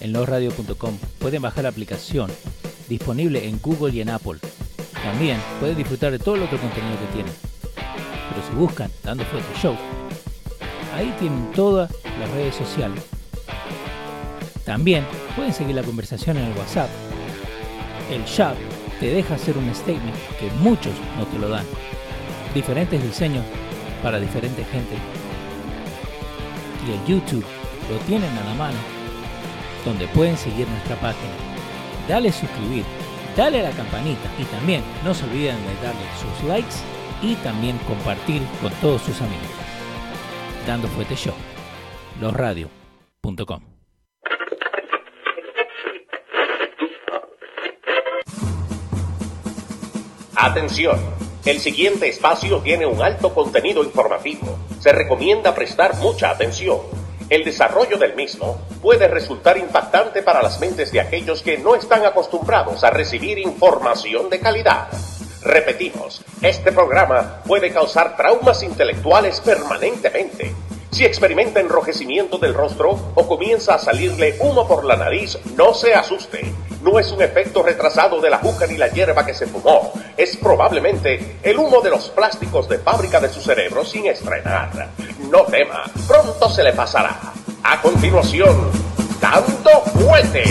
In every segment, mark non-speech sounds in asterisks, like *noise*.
en losradio.com pueden bajar la aplicación disponible en Google y en Apple. También pueden disfrutar de todo el otro contenido que tienen. Pero si buscan Dando Fuerte Show, ahí tienen todas las redes sociales. También pueden seguir la conversación en el WhatsApp. El chat te deja hacer un statement que muchos no te lo dan. Diferentes diseños para diferente gente. Y el YouTube lo tienen a la mano, donde pueden seguir nuestra página. Dale suscribir, dale a la campanita y también no se olviden de darle sus likes y también compartir con todos sus amigos. Dando Fuete Show, losradio.com. Atención, el siguiente espacio tiene un alto contenido informativo. Se recomienda prestar mucha atención. El desarrollo del mismo puede resultar impactante para las mentes de aquellos que no están acostumbrados a recibir información de calidad. Repetimos, este programa puede causar traumas intelectuales permanentemente. Si experimenta enrojecimiento del rostro o comienza a salirle humo por la nariz, no se asuste. No es un efecto retrasado de la juca ni la hierba que se fumó. Es probablemente el humo de los plásticos de fábrica de su cerebro sin estrenar. No tema, pronto se le pasará. A continuación, Dando Fuete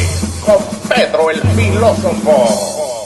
con Pedro el Filósofo.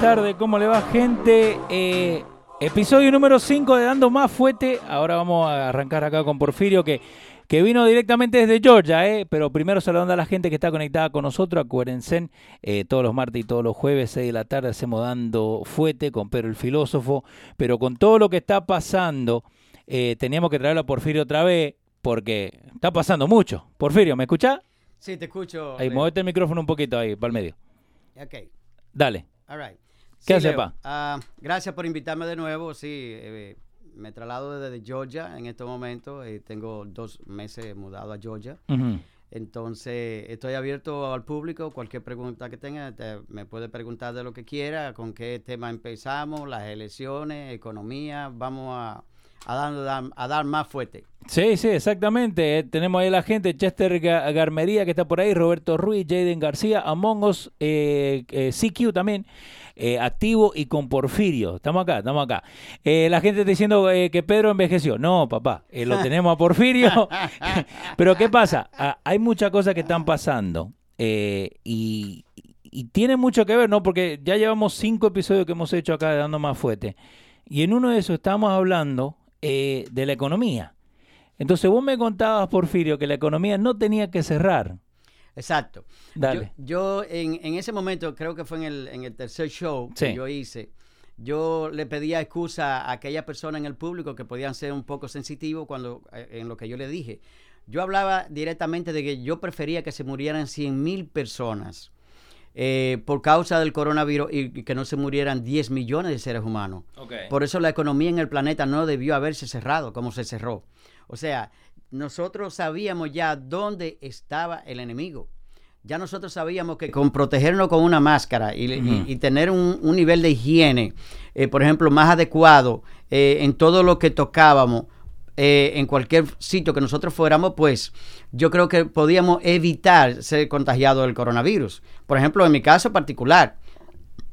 Tardes, ¿cómo le va gente? Eh, episodio número 5 de Dando Más Fuete. Ahora vamos a arrancar acá con Porfirio que, que vino directamente desde Georgia, eh, pero primero saludando a la gente que está conectada con nosotros. Acuérdense, eh, todos los martes y todos los jueves, 6 de la tarde, hacemos Dando Fuete con Pedro el Filósofo. Pero con todo lo que está pasando, eh, teníamos que traerlo a Porfirio otra vez porque está pasando mucho. Porfirio, ¿me escuchás? Sí, te escucho. Ahí, movete el micrófono un poquito ahí, para el medio. Ok, Dale. all right. ¿Qué Sí, hace, Leo, pa? ah, gracias por invitarme de nuevo. Sí, eh, me traslado desde Georgia en estos momentos. eh, tengo dos meses mudado a Georgia. Entonces, estoy abierto al público. Cualquier pregunta que tenga, te- me puede preguntar de lo que quiera, con qué tema empezamos, las elecciones, economía. Vamos a, a, dar, a dar más fuerte. Sí, sí, exactamente. Eh, tenemos ahí la gente, Chester Ga- Garmería que está por ahí, Roberto Ruiz, Jaden García, Among Us, eh, eh, CQ también, eh, activo y con Porfirio. Estamos acá, estamos acá. Eh, la gente está diciendo eh, que Pedro envejeció. No, papá, lo *laughs* tenemos a Porfirio. *laughs* Pero ¿qué pasa? Ah, hay muchas cosas que están pasando y, y tiene mucho que ver, ¿no? Porque ya llevamos cinco episodios que hemos hecho acá de Dando Más Fuerte. Y en uno de esos estamos hablando de la economía. Entonces vos me contabas, Porfirio, que la economía no tenía que cerrar. Exacto. Dale. Yo, yo en, en ese momento, creo que fue en el, en el tercer show Sí. que yo hice, yo le pedía excusa a aquellas personas en el público que podían ser un poco sensitivos cuando eh, en lo que yo le dije. Yo hablaba directamente de que yo prefería que se murieran 100 mil personas eh, por causa del coronavirus y que no se murieran 10 millones de seres humanos. Por eso la economía en el planeta no debió haberse cerrado como se cerró. O sea, nosotros sabíamos ya dónde estaba el enemigo. Ya nosotros sabíamos que con protegernos con una máscara y, y- Ujú. y tener un, un nivel de higiene, eh, por ejemplo, más adecuado eh, en todo lo que tocábamos, eh, en cualquier sitio que nosotros fuéramos, pues yo creo que podíamos evitar ser contagiados del coronavirus. Por ejemplo, en mi caso particular,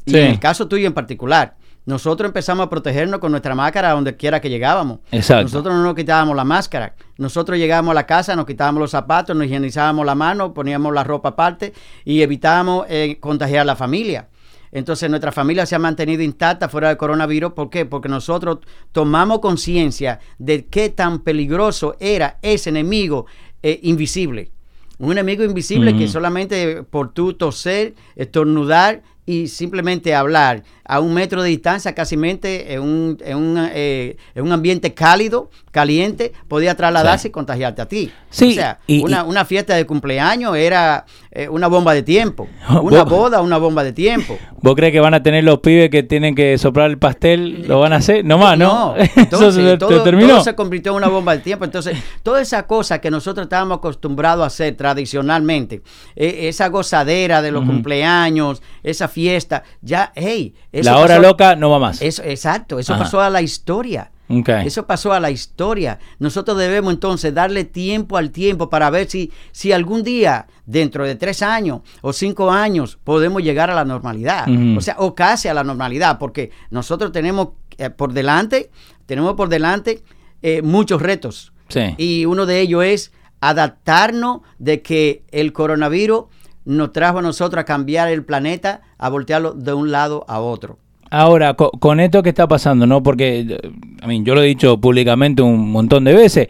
y Sí. en el caso tuyo en particular, nosotros empezamos a protegernos con nuestra máscara donde quiera que llegábamos. Exacto. Nosotros no nos quitábamos la máscara. Nosotros llegábamos a la casa, nos quitábamos los zapatos, nos higienizábamos la mano, poníamos la ropa aparte y evitábamos eh, contagiar a la familia. Entonces nuestra familia se ha mantenido intacta fuera del coronavirus. ¿Por qué? Porque nosotros tomamos conciencia de qué tan peligroso era ese enemigo eh, invisible. Un enemigo invisible que solamente por tu toser, estornudar, y simplemente hablar a un metro de distancia, casi en un, en, un, eh, en un ambiente cálido, caliente, podía trasladarse y contagiarte a ti. Sí, o sea, una, una, fiesta de cumpleaños era eh, una bomba de tiempo. *laughs* Una boda, una bomba de tiempo. ¿Vos crees que van a tener los pibes que tienen que soplar el pastel? ¿Lo van a hacer? No más, ¿no? no. *laughs* Entonces, todo, todo, se convirtió en una bomba de tiempo. Entonces, toda esa cosa que nosotros estábamos acostumbrados a hacer tradicionalmente, e, esa gozadera de los cumpleaños, esa fiesta, ya, hey, la hora loca no va más. Eso, exacto, eso pasó a la historia. Eso pasó a la historia. Nosotros debemos entonces darle tiempo al tiempo para ver si, si algún día, dentro de tres años o cinco años, podemos llegar a la normalidad. O sea, o casi a la normalidad, porque nosotros tenemos eh, por delante, tenemos por delante eh, muchos retos. Y uno de ellos es adaptarnos de que el coronavirus nos trajo a nosotros a cambiar el planeta, a voltearlo de un lado a otro. Ahora, con, esto que está pasando, ¿no? Porque a mí, yo lo he dicho públicamente un montón de veces.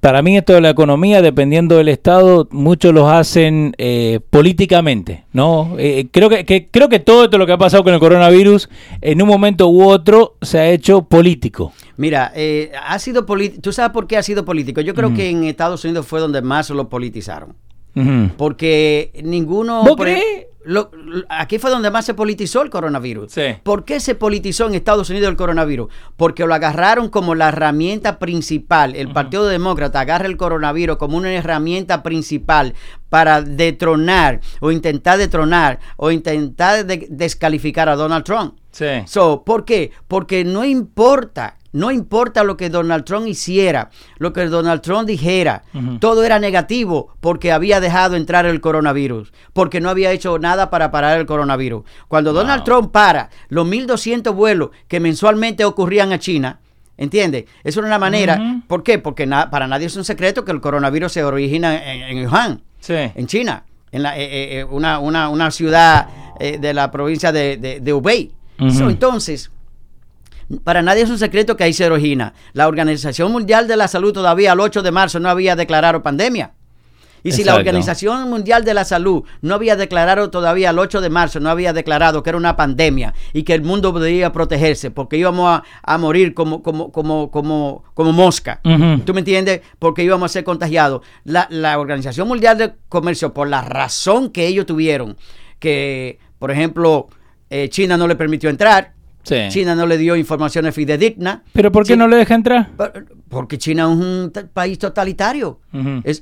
Para mí esto de la economía, dependiendo del Estado, muchos los hacen eh, políticamente, ¿no? Eh, creo, que, creo que todo esto lo que ha pasado con el coronavirus, en un momento u otro, se ha hecho político. Mira, eh, ha sido político. ¿Tú sabes por qué ha sido político? Yo creo que en Estados Unidos fue donde más lo politizaron. Porque ninguno... ¿Vos crees? aquí fue donde más se politizó el coronavirus. ¿Por qué se politizó en Estados Unidos el coronavirus? Porque lo agarraron como la herramienta principal. El Partido Demócrata agarra el coronavirus como una herramienta principal para detronar o intentar detronar o intentar descalificar a Donald Trump. So, ¿Por qué? Porque no importa no importa lo que Donald Trump hiciera, lo que Donald Trump dijera, todo era negativo porque había dejado entrar el coronavirus, porque no había hecho nada para parar el coronavirus. Cuando Donald Trump para los 1.200 vuelos que mensualmente ocurrían a China, ¿Entiendes? Eso era una manera. ¿Por qué? Porque para nadie es un secreto que el coronavirus se origina en, Wuhan, en China, en la, eh, eh, eh, una, ciudad de la provincia de, de, Hubei. entonces, para nadie es un secreto que hay origina. La Organización Mundial de la Salud todavía el 8 de marzo no había declarado pandemia. Y si la Organización Mundial de la Salud no había declarado todavía el 8 de marzo, no había declarado que era una pandemia y que el mundo podía protegerse porque íbamos a, morir como, como, como, como, como mosca. ¿Tú me entiendes? Porque íbamos a ser contagiados. La, la Organización Mundial de Comercio, por la razón que ellos tuvieron, que, por ejemplo, eh, China no le permitió entrar, China no le dio informaciones fidedignas. ¿Pero por qué no le deja entrar? Porque China es un país totalitario.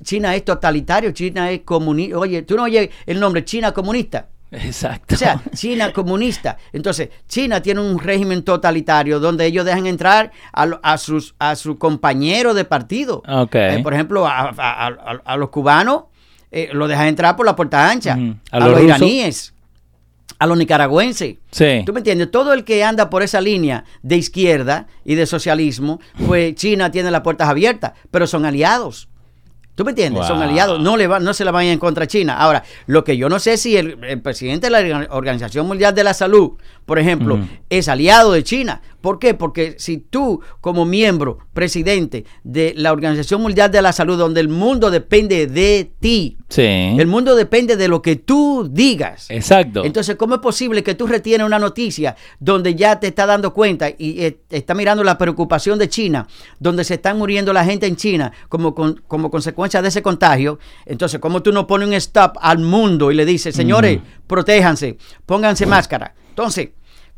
China es totalitario, China es comunista. Oye, tú no oyes el nombre China comunista. Exacto. O sea, China comunista. Entonces, China tiene un régimen totalitario donde ellos dejan entrar a, sus a su compañeros de partido. Eh, por ejemplo, a, los cubanos eh, lo dejan entrar por la puerta ancha. A, los, iraníes a los nicaragüenses. Sí. ¿Tú me entiendes? Todo el que anda por esa línea de izquierda y de socialismo, pues China tiene las puertas abiertas, pero son aliados. ¿Tú me entiendes? Son aliados, no, le va, no se la vayan contra China. Ahora, lo que yo no sé si el, presidente de la Organización Mundial de la Salud, por ejemplo, es aliado de China. ¿Por qué? Porque si tú, como miembro, presidente de la Organización Mundial de la Salud, donde el mundo depende de ti, el mundo depende de lo que tú digas. Exacto. Entonces, ¿cómo es posible que tú retienes una noticia donde ya te está dando cuenta y eh, está mirando la preocupación de China, donde se están muriendo la gente en China como, como consecuencia de ese contagio? Entonces, ¿cómo tú no pones un stop al mundo y le dices, señores, protéjanse, pónganse máscara? Entonces,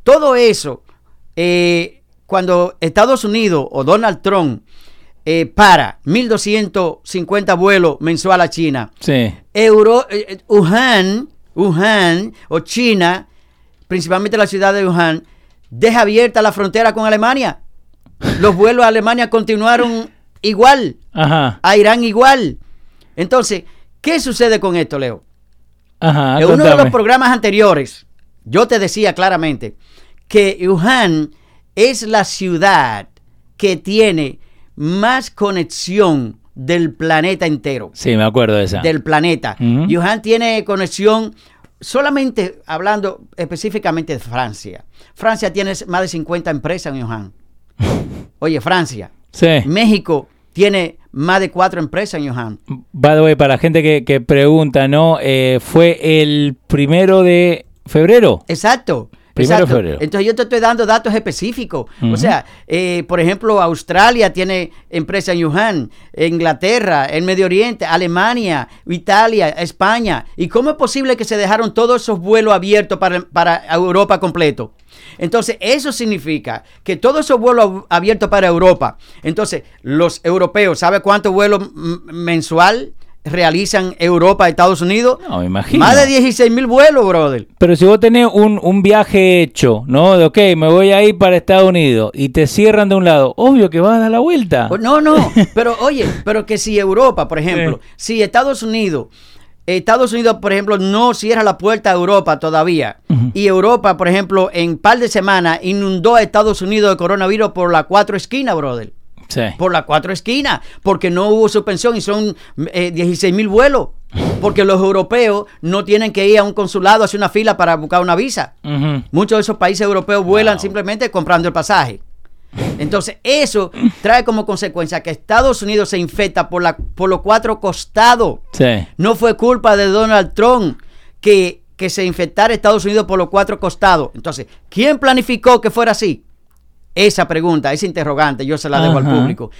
todo eso eh, cuando Estados Unidos o Donald Trump eh, para 1.250 vuelos mensual a China, Euro, eh, Wuhan, Wuhan o China, principalmente la ciudad de Wuhan, deja abierta la frontera con Alemania. Los vuelos a Alemania continuaron igual, a Irán igual. Entonces, ¿qué sucede con esto, Leo? en uno de los programas anteriores, yo te decía claramente que Wuhan es la ciudad que tiene más conexión del planeta entero. Sí, me acuerdo de esa. Del planeta. Wuhan tiene conexión solamente hablando específicamente de Francia. Francia tiene más de 50 empresas en Wuhan. *laughs* Oye, Francia. Sí. México tiene más de cuatro empresas en Wuhan. By the way, para la gente que, pregunta, ¿no? Eh, fue el primero de febrero. Exacto. Primero de febrero. Entonces yo te estoy dando datos específicos. O sea, eh, por ejemplo, Australia tiene empresa en Wuhan, Inglaterra, el Medio Oriente, Alemania, Italia, España. ¿Y cómo es posible que se dejaron todos esos vuelos abiertos para, para Europa completo? Entonces, eso significa que todos esos vuelos ab- abiertos para Europa, entonces los europeos, ¿sabe cuántos vuelos mm, mensual realizan Europa, Estados Unidos? No, me imagino. Más de 16 mil vuelos, brother. Pero si vos tenés un, un viaje hecho, ¿no? De, ok, me voy a ir para Estados Unidos y te cierran de un lado, obvio que vas a dar la vuelta. Oh, No, no, *laughs* pero oye, pero que si Europa, por ejemplo, si Estados Unidos, Estados Unidos, por ejemplo, no cierra la puerta a Europa todavía, y Europa, por ejemplo, en par de semanas inundó a Estados Unidos de coronavirus por las cuatro esquinas, brother. Sí. Por las cuatro esquinas, porque no hubo suspensión y son eh, 16 mil vuelos. Porque los europeos no tienen que ir a un consulado, hacer una fila para buscar una visa. Muchos de esos países europeos vuelan Wow. simplemente comprando el pasaje. Entonces, eso trae como consecuencia que Estados Unidos se infecta por, la, por los cuatro costados. Sí. No fue culpa de Donald Trump que, que se infectara Estados Unidos por los cuatro costados. Entonces, ¿quién planificó que fuera así? Esa pregunta, esa interrogante, yo se la dejo al público.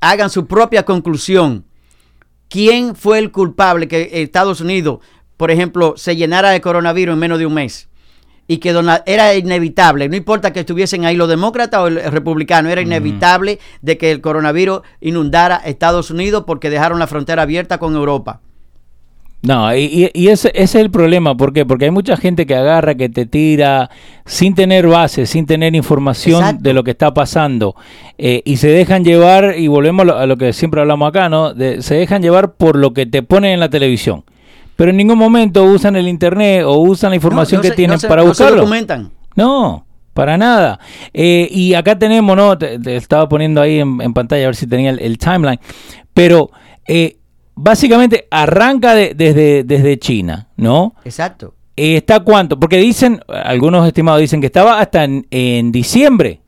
Hagan su propia conclusión. ¿Quién fue el culpable que Estados Unidos, por ejemplo, se llenara de coronavirus en menos de un mes? Y que Donald- era inevitable, no importa que estuviesen ahí los demócratas o el republicano, era inevitable de que el coronavirus inundara Estados Unidos porque dejaron la frontera abierta con Europa. No, y, y- ese, ese es el problema. ¿Por qué? Porque hay mucha gente que agarra, que te tira sin tener base, sin tener información Exacto. de lo que está pasando. eh, y se dejan llevar, y volvemos a lo, a lo que siempre hablamos acá, ¿no? De- se dejan llevar por lo que te ponen en la televisión. Pero en ningún momento usan el internet o usan la información No, no que se- tienen no se- para no se buscarlo. documentan. No, para nada. Eh, y acá tenemos, ¿no? Te, te estaba poniendo ahí en, en pantalla a ver si tenía el, el timeline. Pero eh, básicamente arranca de- desde, desde China, ¿no? Exacto. ¿Está cuánto? Porque dicen, algunos estimados dicen que estaba hasta en, en diciembre.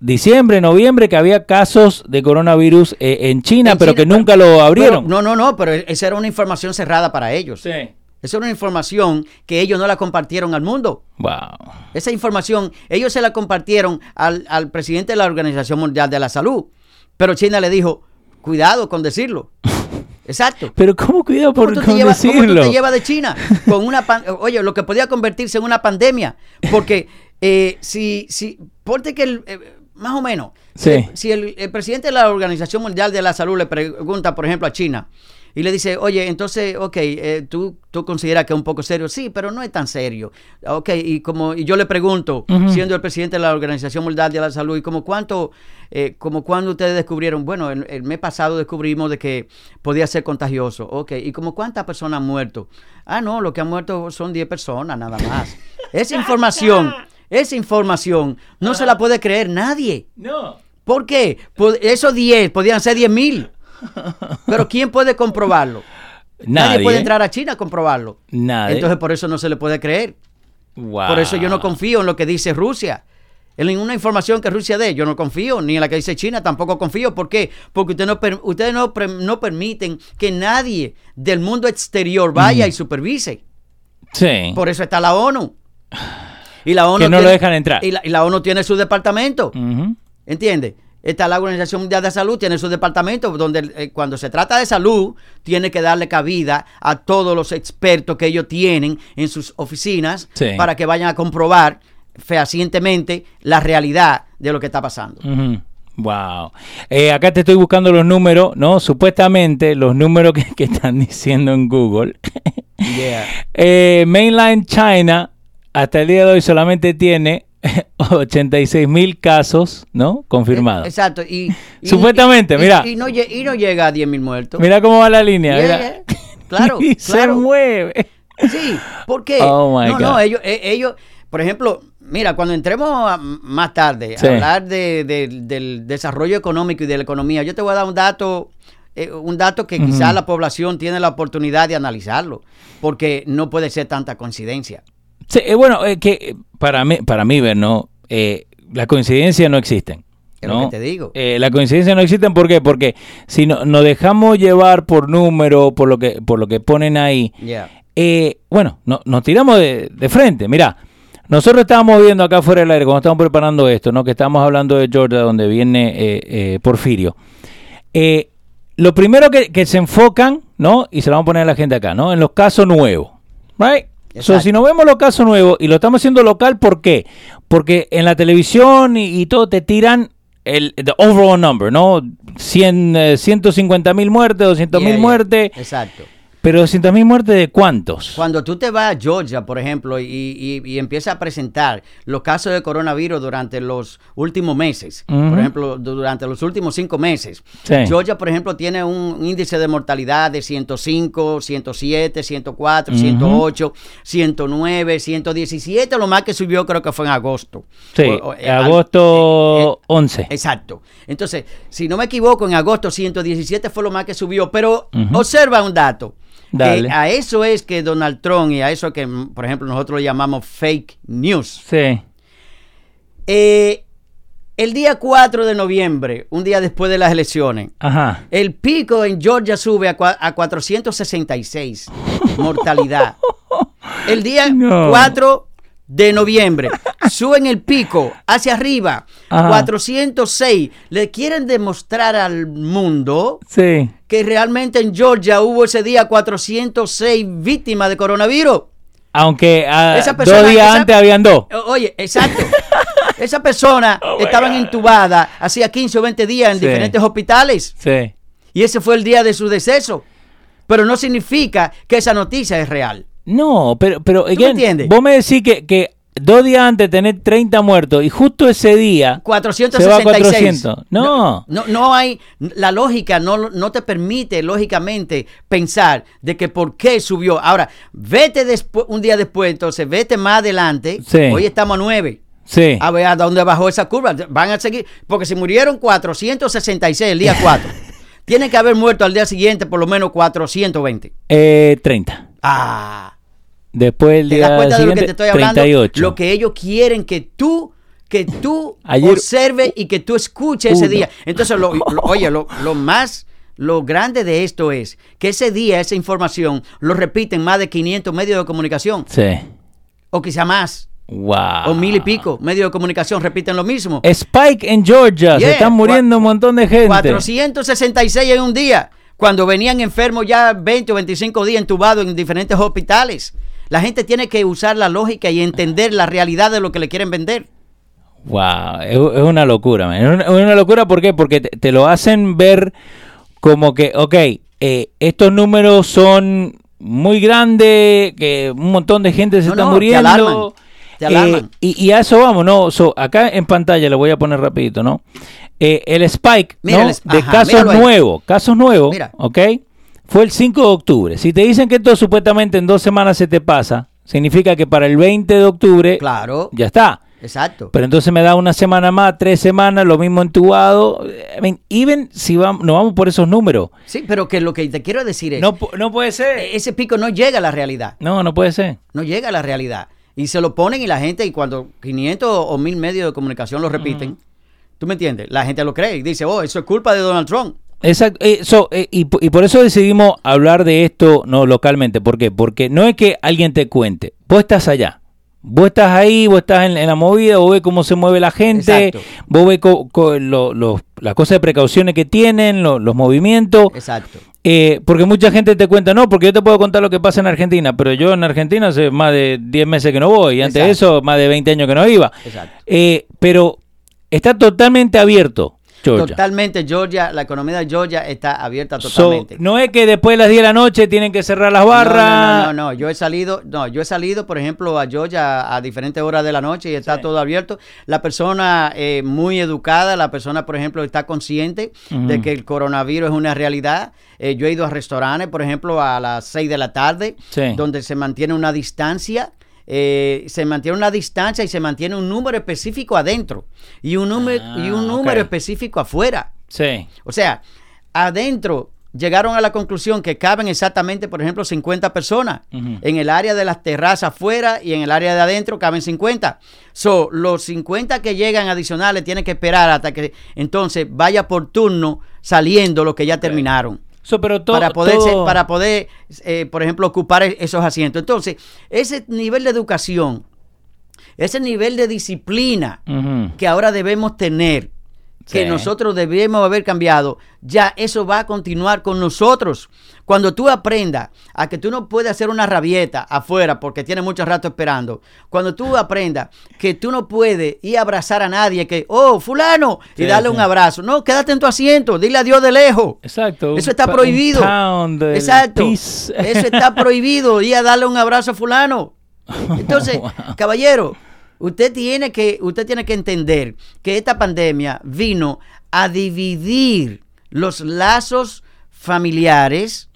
Diciembre, noviembre, que había casos de coronavirus eh, en China, En pero que nunca lo abrieron. Pero- no, no, no, pero esa era una información cerrada para ellos. Sí. Esa era una información que ellos no la compartieron al mundo. Wow. Esa información, ellos se la compartieron al, al presidente de la Organización Mundial de la Salud. Pero China le dijo, cuidado con decirlo. Exacto. Pero ¿cómo cuidado ¿Cómo por tú, te llevas, cómo tú te llevas de China? Con una pan- *laughs* Oye, lo que podía convertirse en una pandemia. Porque eh, si, si, ponte que el, eh, más o menos, Sí. si, si el, el presidente de la Organización Mundial de la Salud le pregunta, por ejemplo, a China, y le dice, oye, entonces, ok, eh, ¿tú, tú consideras que es un poco serio? Sí, pero no es tan serio. Ok, y como y yo le pregunto, siendo el presidente de la Organización Mundial de la Salud, ¿y como cuánto, eh, como cuándo ustedes descubrieron? Bueno, el, el mes pasado descubrimos de que podía ser contagioso. Ok, ¿y como cuántas personas han muerto? Ah, no, lo que han muerto son 10 personas, nada más. Esa información, esa información, no se la puede creer nadie. No. ¿Por qué? Pod- esos 10 podían ser 10 mil. Pero ¿quién puede comprobarlo? Nadie. puede entrar a China a comprobarlo. Nadie. Entonces por eso no se le puede creer. Wow. Por eso yo no confío en lo que dice Rusia. En ninguna información que Rusia dé, yo no confío, ni en la que dice China tampoco confío. ¿Por qué? Porque usted no ustedes no, no permiten que nadie del mundo exterior vaya y supervise. Sí. Por eso está la ONU. Y la ONU Que no tiene- lo dejan entrar. Y la, y la ONU tiene su departamento. ¿Entiendes? Está la Organización Mundial de Salud, tiene su departamento donde eh, cuando se trata de salud, tiene que darle cabida a todos los expertos que ellos tienen en sus oficinas Sí. para que vayan a comprobar fehacientemente la realidad de lo que está pasando. Wow. Eh, acá te estoy buscando los números, ¿no? Supuestamente los números que, que están diciendo en Google. *laughs* Eh, Mainland China hasta el día de hoy solamente tiene *laughs* 86 mil casos, ¿no? Confirmados. Exacto. Y, y- Supuestamente, y- mira. Y, no, lle- y no llega a 10 mil muertos. Mira cómo va la línea. Yeah, mira. yeah. Claro, *laughs* y se mueve. Sí, ¿por qué? Oh, no, no, ellos, eh, ellos, por ejemplo, mira, cuando entremos a- más tarde Sí. a hablar de- de- del desarrollo económico y de la economía, yo te voy a dar un dato, eh, un dato que quizá Ujú. la población tiene la oportunidad de analizarlo, porque no puede ser tanta coincidencia. Sí, eh, bueno, eh, que eh, para mí, para mí ver, ¿no? Eh, las coincidencias no existen. Es ¿no? lo que te digo. Eh, las coincidencias no existen ¿por qué? Porque si no, nos dejamos llevar por número, por lo que, por lo que ponen ahí, Yeah. bueno, no, nos tiramos de, de frente. Mira, nosotros estábamos viendo acá fuera del aire, cuando estábamos preparando esto, ¿no? que estamos hablando de Georgia, donde viene Porfirio. Lo primero que, que se enfocan, ¿no? Y se lo vamos a poner a la gente acá, ¿no? En los casos nuevos. Right? So, si no vemos los casos nuevos y lo estamos haciendo local, ¿por qué? Porque en la televisión y, y todo te tiran el the overall number, ¿no? 100, eh, 150 mil muertes, 200 mil Yeah, yeah. muertes. Exacto. Pero 200 mil muertes de cuántos? Cuando tú te vas a Georgia, por ejemplo, y, y, y empiezas a presentar los casos de coronavirus durante los últimos meses, por ejemplo, du- durante los últimos cinco meses, Sí. Georgia, por ejemplo, tiene un índice de mortalidad de 105, 107, 104, Ujú. 108, 109, 117, lo más que subió creo que fue en agosto. Sí, O- o, eh, al- agosto eh, eh, 11. Exacto. Entonces, si no me equivoco, en agosto 117 fue lo más que subió. Pero observa un dato. Dale. A eso es que Donald Trump y a eso que, por ejemplo, nosotros lo llamamos fake news. Sí. Eh, el día 4 de noviembre, un día después de las elecciones, Ajá. el pico en Georgia sube a, a 466 *laughs* mortalidad. El día No. 4 de noviembre suben el pico hacia arriba, Ajá. 406. Le quieren demostrar al mundo Sí. Que realmente en Georgia hubo ese día 406 víctimas de coronavirus. Aunque ah, Esa persona- dos días esa- antes habían dos. Oye, exacto. *laughs* Esa persona estaban entubadas hacía 15 o 20 días en Sí. diferentes hospitales. Sí. Y ese fue el día de su deceso. Pero no significa que esa noticia es real. No, pero, pero me again, entiendes? vos me decís que, que dos días antes tener 30 muertos y justo ese día 466. se va a 400. No. No, no hay, la lógica no, no te permite lógicamente pensar de que por qué subió. Ahora, vete después, un día después, entonces vete más adelante. Sí. Hoy estamos a 9. Sí. A ver a dónde bajó esa curva. Van a seguir, porque si murieron 466 el día *laughs* 4, tienen que haber muerto al día siguiente por lo menos 420. Eh, 30. Ah, Después el ¿te día das cuenta de lo que te estoy hablando? 38. Lo que ellos quieren que tú que tú Ayer- observes y que tú escuches ese día. Entonces, lo- lo- *laughs* oye, lo, lo más lo grande de esto es que ese día, esa información, lo repiten más de 500 medios de comunicación, Sí. o quizá más, Wow. o mil y pico medios de comunicación repiten lo mismo. Spike en Georgia. Se están muriendo un montón de gente. 466 en un día, cuando venían enfermos ya 20 o 25 días entubados en diferentes hospitales. La gente tiene que usar la lógica y entender la realidad de lo que le quieren vender. Wow, es, es una locura, man. Es una, locura, ¿por qué? Porque te, te lo hacen ver como que, ok, eh, estos números son muy grandes, que un montón de gente se No, está no, te muriendo. alarman, te Eh, alarman. y, y a eso vamos, ¿no? So, acá en pantalla le voy a poner rapidito, ¿no? Eh, el spike Mira ¿no? el sp- de ajá, casos nuevos, casos nuevos, Mira. ¿ok? Fue el 5 de octubre. Si te dicen que esto supuestamente en dos semanas se te pasa, significa que para el 20 de octubre Claro, ya está. exacto. Pero entonces me da una semana más, tres semanas, lo mismo entubado. I mean, even si vamos, no vamos por esos números. Sí, pero que lo que te quiero decir es, No, no puede ser. ese pico no llega a la realidad. No, no puede ser. no llega a la realidad. Y se lo ponen y la gente, y cuando 500 o 1000 medios de comunicación lo repiten, ¿tú me entiendes? La gente lo cree y dice, oh, eso es culpa de Donald Trump. Exacto. eh, so, eh, y, por eso decidimos hablar de esto no localmente. ¿Por qué? Porque no es que alguien te cuente. Vos estás allá. Vos estás ahí, vos estás en, en la movida, vos ves cómo se mueve la gente, Exacto. vos ves co- co- lo- lo- las cosas de precauciones que tienen, lo- los movimientos. Exacto. Eh, porque mucha gente te cuenta, no, porque yo te puedo contar lo que pasa en Argentina, pero yo en Argentina hace más de 10 meses que no voy, y antes de eso, más de 20 años que no iba. Exacto. Eh, pero está totalmente abierto, Georgia. Totalmente, Georgia, la economía de Georgia está abierta So, totalmente. no es que después de las 10 de la noche tienen que cerrar las barras. No, no, no, no, yo he salido, no, yo he salido, por ejemplo, a Georgia a, diferentes horas de la noche y está Sí. todo abierto. La persona eh, muy educada, la persona, por ejemplo, está consciente de que el coronavirus es una realidad. Eh, yo he ido a restaurantes, por ejemplo, a las 6 de la tarde, Sí. donde se mantiene una distancia. Eh, se mantiene una distancia y se mantiene un número específico adentro y un número, y un Ah, número específico afuera. Sí. O sea, adentro llegaron a la conclusión que caben exactamente, por ejemplo, 50 personas. En el área de las terrazas afuera y en el área de adentro caben 50. So, los 50 que llegan adicionales tienen que esperar hasta que entonces vaya por turno saliendo los que ya terminaron. Pero todo, para poder, todo- para poder eh, por ejemplo, ocupar e- esos asientos. Entonces, ese nivel de educación, ese nivel de disciplina que ahora debemos tener, que Sí. nosotros debemos haber cambiado, ya eso va a continuar con nosotros. Cuando tú aprendas a que tú no puedes hacer una rabieta afuera porque tienes mucho rato esperando, cuando tú aprendas que tú no puedes ir a abrazar a nadie, que, oh, fulano, y darle sí. un abrazo. No, quédate en tu asiento, dile adiós de lejos. Exacto. Eso está prohibido. Exacto. Eso está *laughs* prohibido. Ir a darle un abrazo a fulano. *laughs* Entonces, Wow. caballero, usted tiene que, usted tiene que entender que esta pandemia vino a dividir los lazos familiares,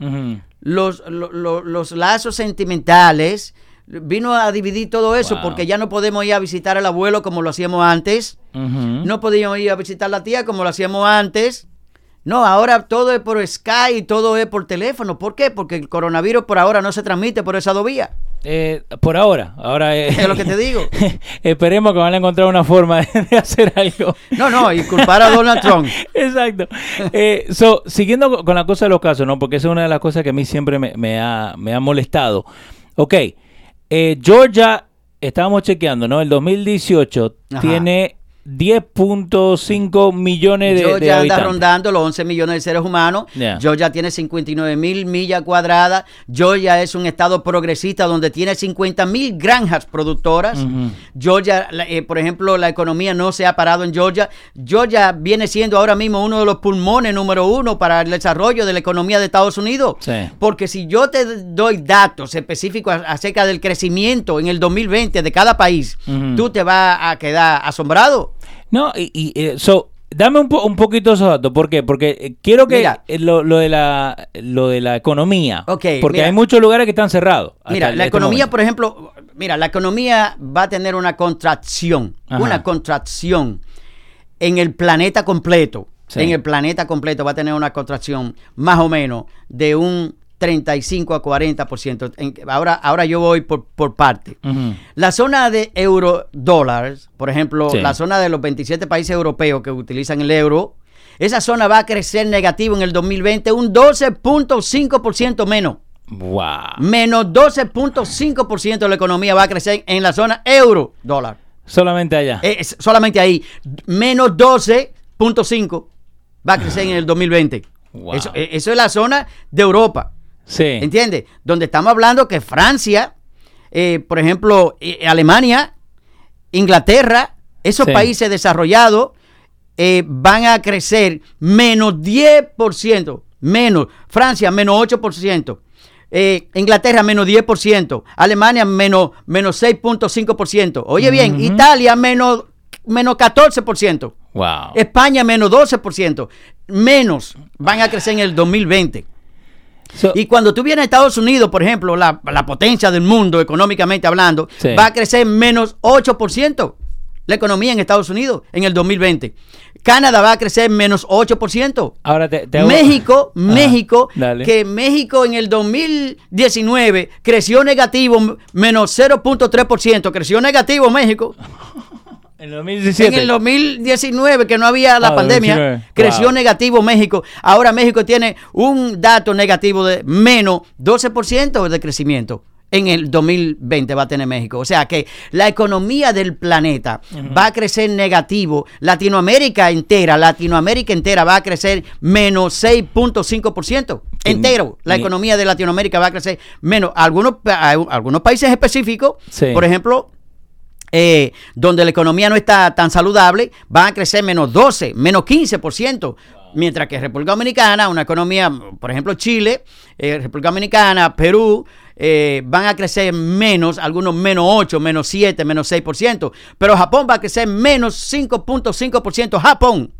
los, lo- lo- los lazos sentimentales. Vino a dividir todo eso Wow. porque ya no podemos ir a visitar al abuelo como lo hacíamos antes. No podíamos ir a visitar a la tía como lo hacíamos antes. No, ahora todo es por Skype y todo es por teléfono. ¿Por qué? Porque el coronavirus por ahora no se transmite por esa dos vías. Eh, por ahora, ahora *laughs* eh, Es lo que te digo. *laughs* esperemos que van a encontrar una forma *laughs* de hacer algo. No, no, y culpar a Donald Trump. Exacto. Eh, so, siguiendo co- con la cosa de los casos, ¿no? Porque esa es una de las cosas que a mí siempre me, me ha, me ha molestado. Ok, eh, Georgia, estábamos chequeando, ¿no? El 2018 Ajá. tiene 10.5 millones de, de Georgia anda habitantes. rondando los 11 millones de seres humanos. Yeah. Georgia tiene 59 mil millas cuadradas. Georgia es un estado progresista donde tiene 50 mil granjas productoras. Georgia, la- eh, por ejemplo, la economía no se ha parado en Georgia. Georgia viene siendo ahora mismo uno de los pulmones número uno para el desarrollo de la economía de Estados Unidos. Sí. Porque si yo te doy datos específicos acerca del crecimiento en el 2020 de cada país, Ujú. tú te vas a quedar asombrado. No, y, y, eh, so, dame un, po- un poquito esos datos. ¿Por qué? Porque eh, quiero que Mira. eh, lo, lo de la, lo de la economía. Ok, porque mira. hay muchos lugares que están cerrados. Mira, la este economía, momento. por ejemplo, mira, la economía va a tener una contracción, Ajá. una contracción en el planeta completo. Sí. En el planeta completo va a tener una contracción más o menos de un 35 a 40%. En- ahora, ahora yo voy por, por parte. La zona de euro dólares, por ejemplo, Sí. la zona de los 27 países europeos que utilizan el euro, esa zona va a crecer negativo en el 2020 un 12.5% menos. Wow. Menos 12.5% de la economía va a crecer en la zona euro dólar. Solamente allá. Eh, es solamente ahí. Menos 12.5 va a crecer en el 2020. Wow. Eso, eh, eso es la zona de Europa. Sí. ¿Entiendes? Donde estamos hablando que Francia, eh, por ejemplo, eh, Alemania, Inglaterra, esos Sí. países desarrollados eh, van a crecer menos 10%, menos Francia menos 8%. eh, Inglaterra menos 10%, Alemania menos, menos 6.5%. Oye bien. Italia menos, menos 14%. Wow. España menos 12%. Menos van a crecer en el 2020. So- Y cuando tú vienes a Estados Unidos, por ejemplo, la, la potencia del mundo económicamente hablando, Sí. va a crecer menos 8% la economía en Estados Unidos en el 2020. Canadá va a crecer menos 8%. ahora te, México, México, dale. que México en el 2019 creció negativo menos 0.3%, creció negativo México. En el 2017. En el 2019, que no había la Ah, pandemia, 2019. creció Wow. negativo México. Ahora México tiene un dato negativo de menos 12% de crecimiento. En el 2020 va a tener México. O sea que la economía del planeta va a crecer negativo. Latinoamérica entera, Latinoamérica entera va a crecer menos 6.5%. Que Entero. La economía de Latinoamérica va a crecer menos. Algunos, algunos países específicos, Sí. por ejemplo, eh, donde la economía no está tan saludable, van a crecer menos 12, menos 15%. Mientras que República Dominicana, una economía, por ejemplo, Chile, eh, República Dominicana, Perú, eh, van a crecer menos, algunos menos 8, menos 7, menos 6%. Pero Japón va a crecer menos 5.5%. Japón.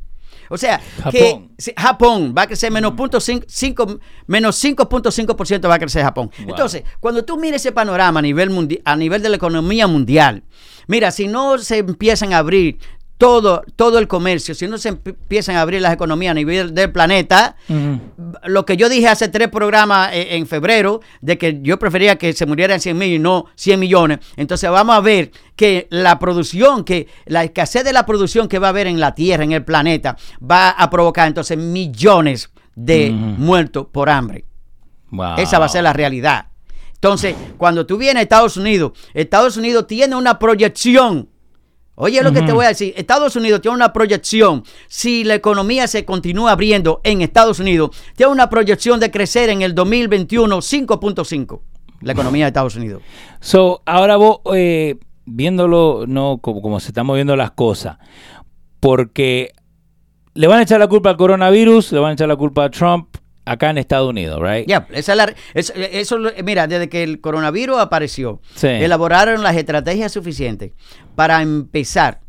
O sea, que Japón. sí, Japón va a crecer menos, punto cinco- cinco- menos 5.5% va a crecer Japón. Wow. Entonces, cuando tú mires ese panorama a nivel, mundi- a nivel de la economía mundial, mira, si no se empiezan a abrir todo, todo el comercio, si no se emp- empiezan a abrir las economías a nivel del planeta, lo que yo dije hace tres programas eh, en febrero, de que yo prefería que se murieran 100 mil y no 100 millones. Entonces vamos a ver que la producción, que la escasez de la producción que va a haber en la Tierra, en el planeta, va a provocar entonces millones de muertos por hambre. Wow. Esa va a ser la realidad. Entonces, cuando tú vienes a Estados Unidos, Estados Unidos tiene una proyección. Oye, lo que te voy a decir. Estados Unidos tiene una proyección. Si la economía se continúa abriendo en Estados Unidos, tiene una proyección de crecer en el 2021 5.5. La economía de Estados Unidos. So, ahora vos, eh, viéndolo, no como, como se están moviendo las cosas, porque le van a echar la culpa al coronavirus, le van a echar la culpa a Trump acá en Estados Unidos, right? Ya, esa es la- es- eso, mira, desde que el coronavirus apareció, Sí. elaboraron las estrategias suficientes para empezar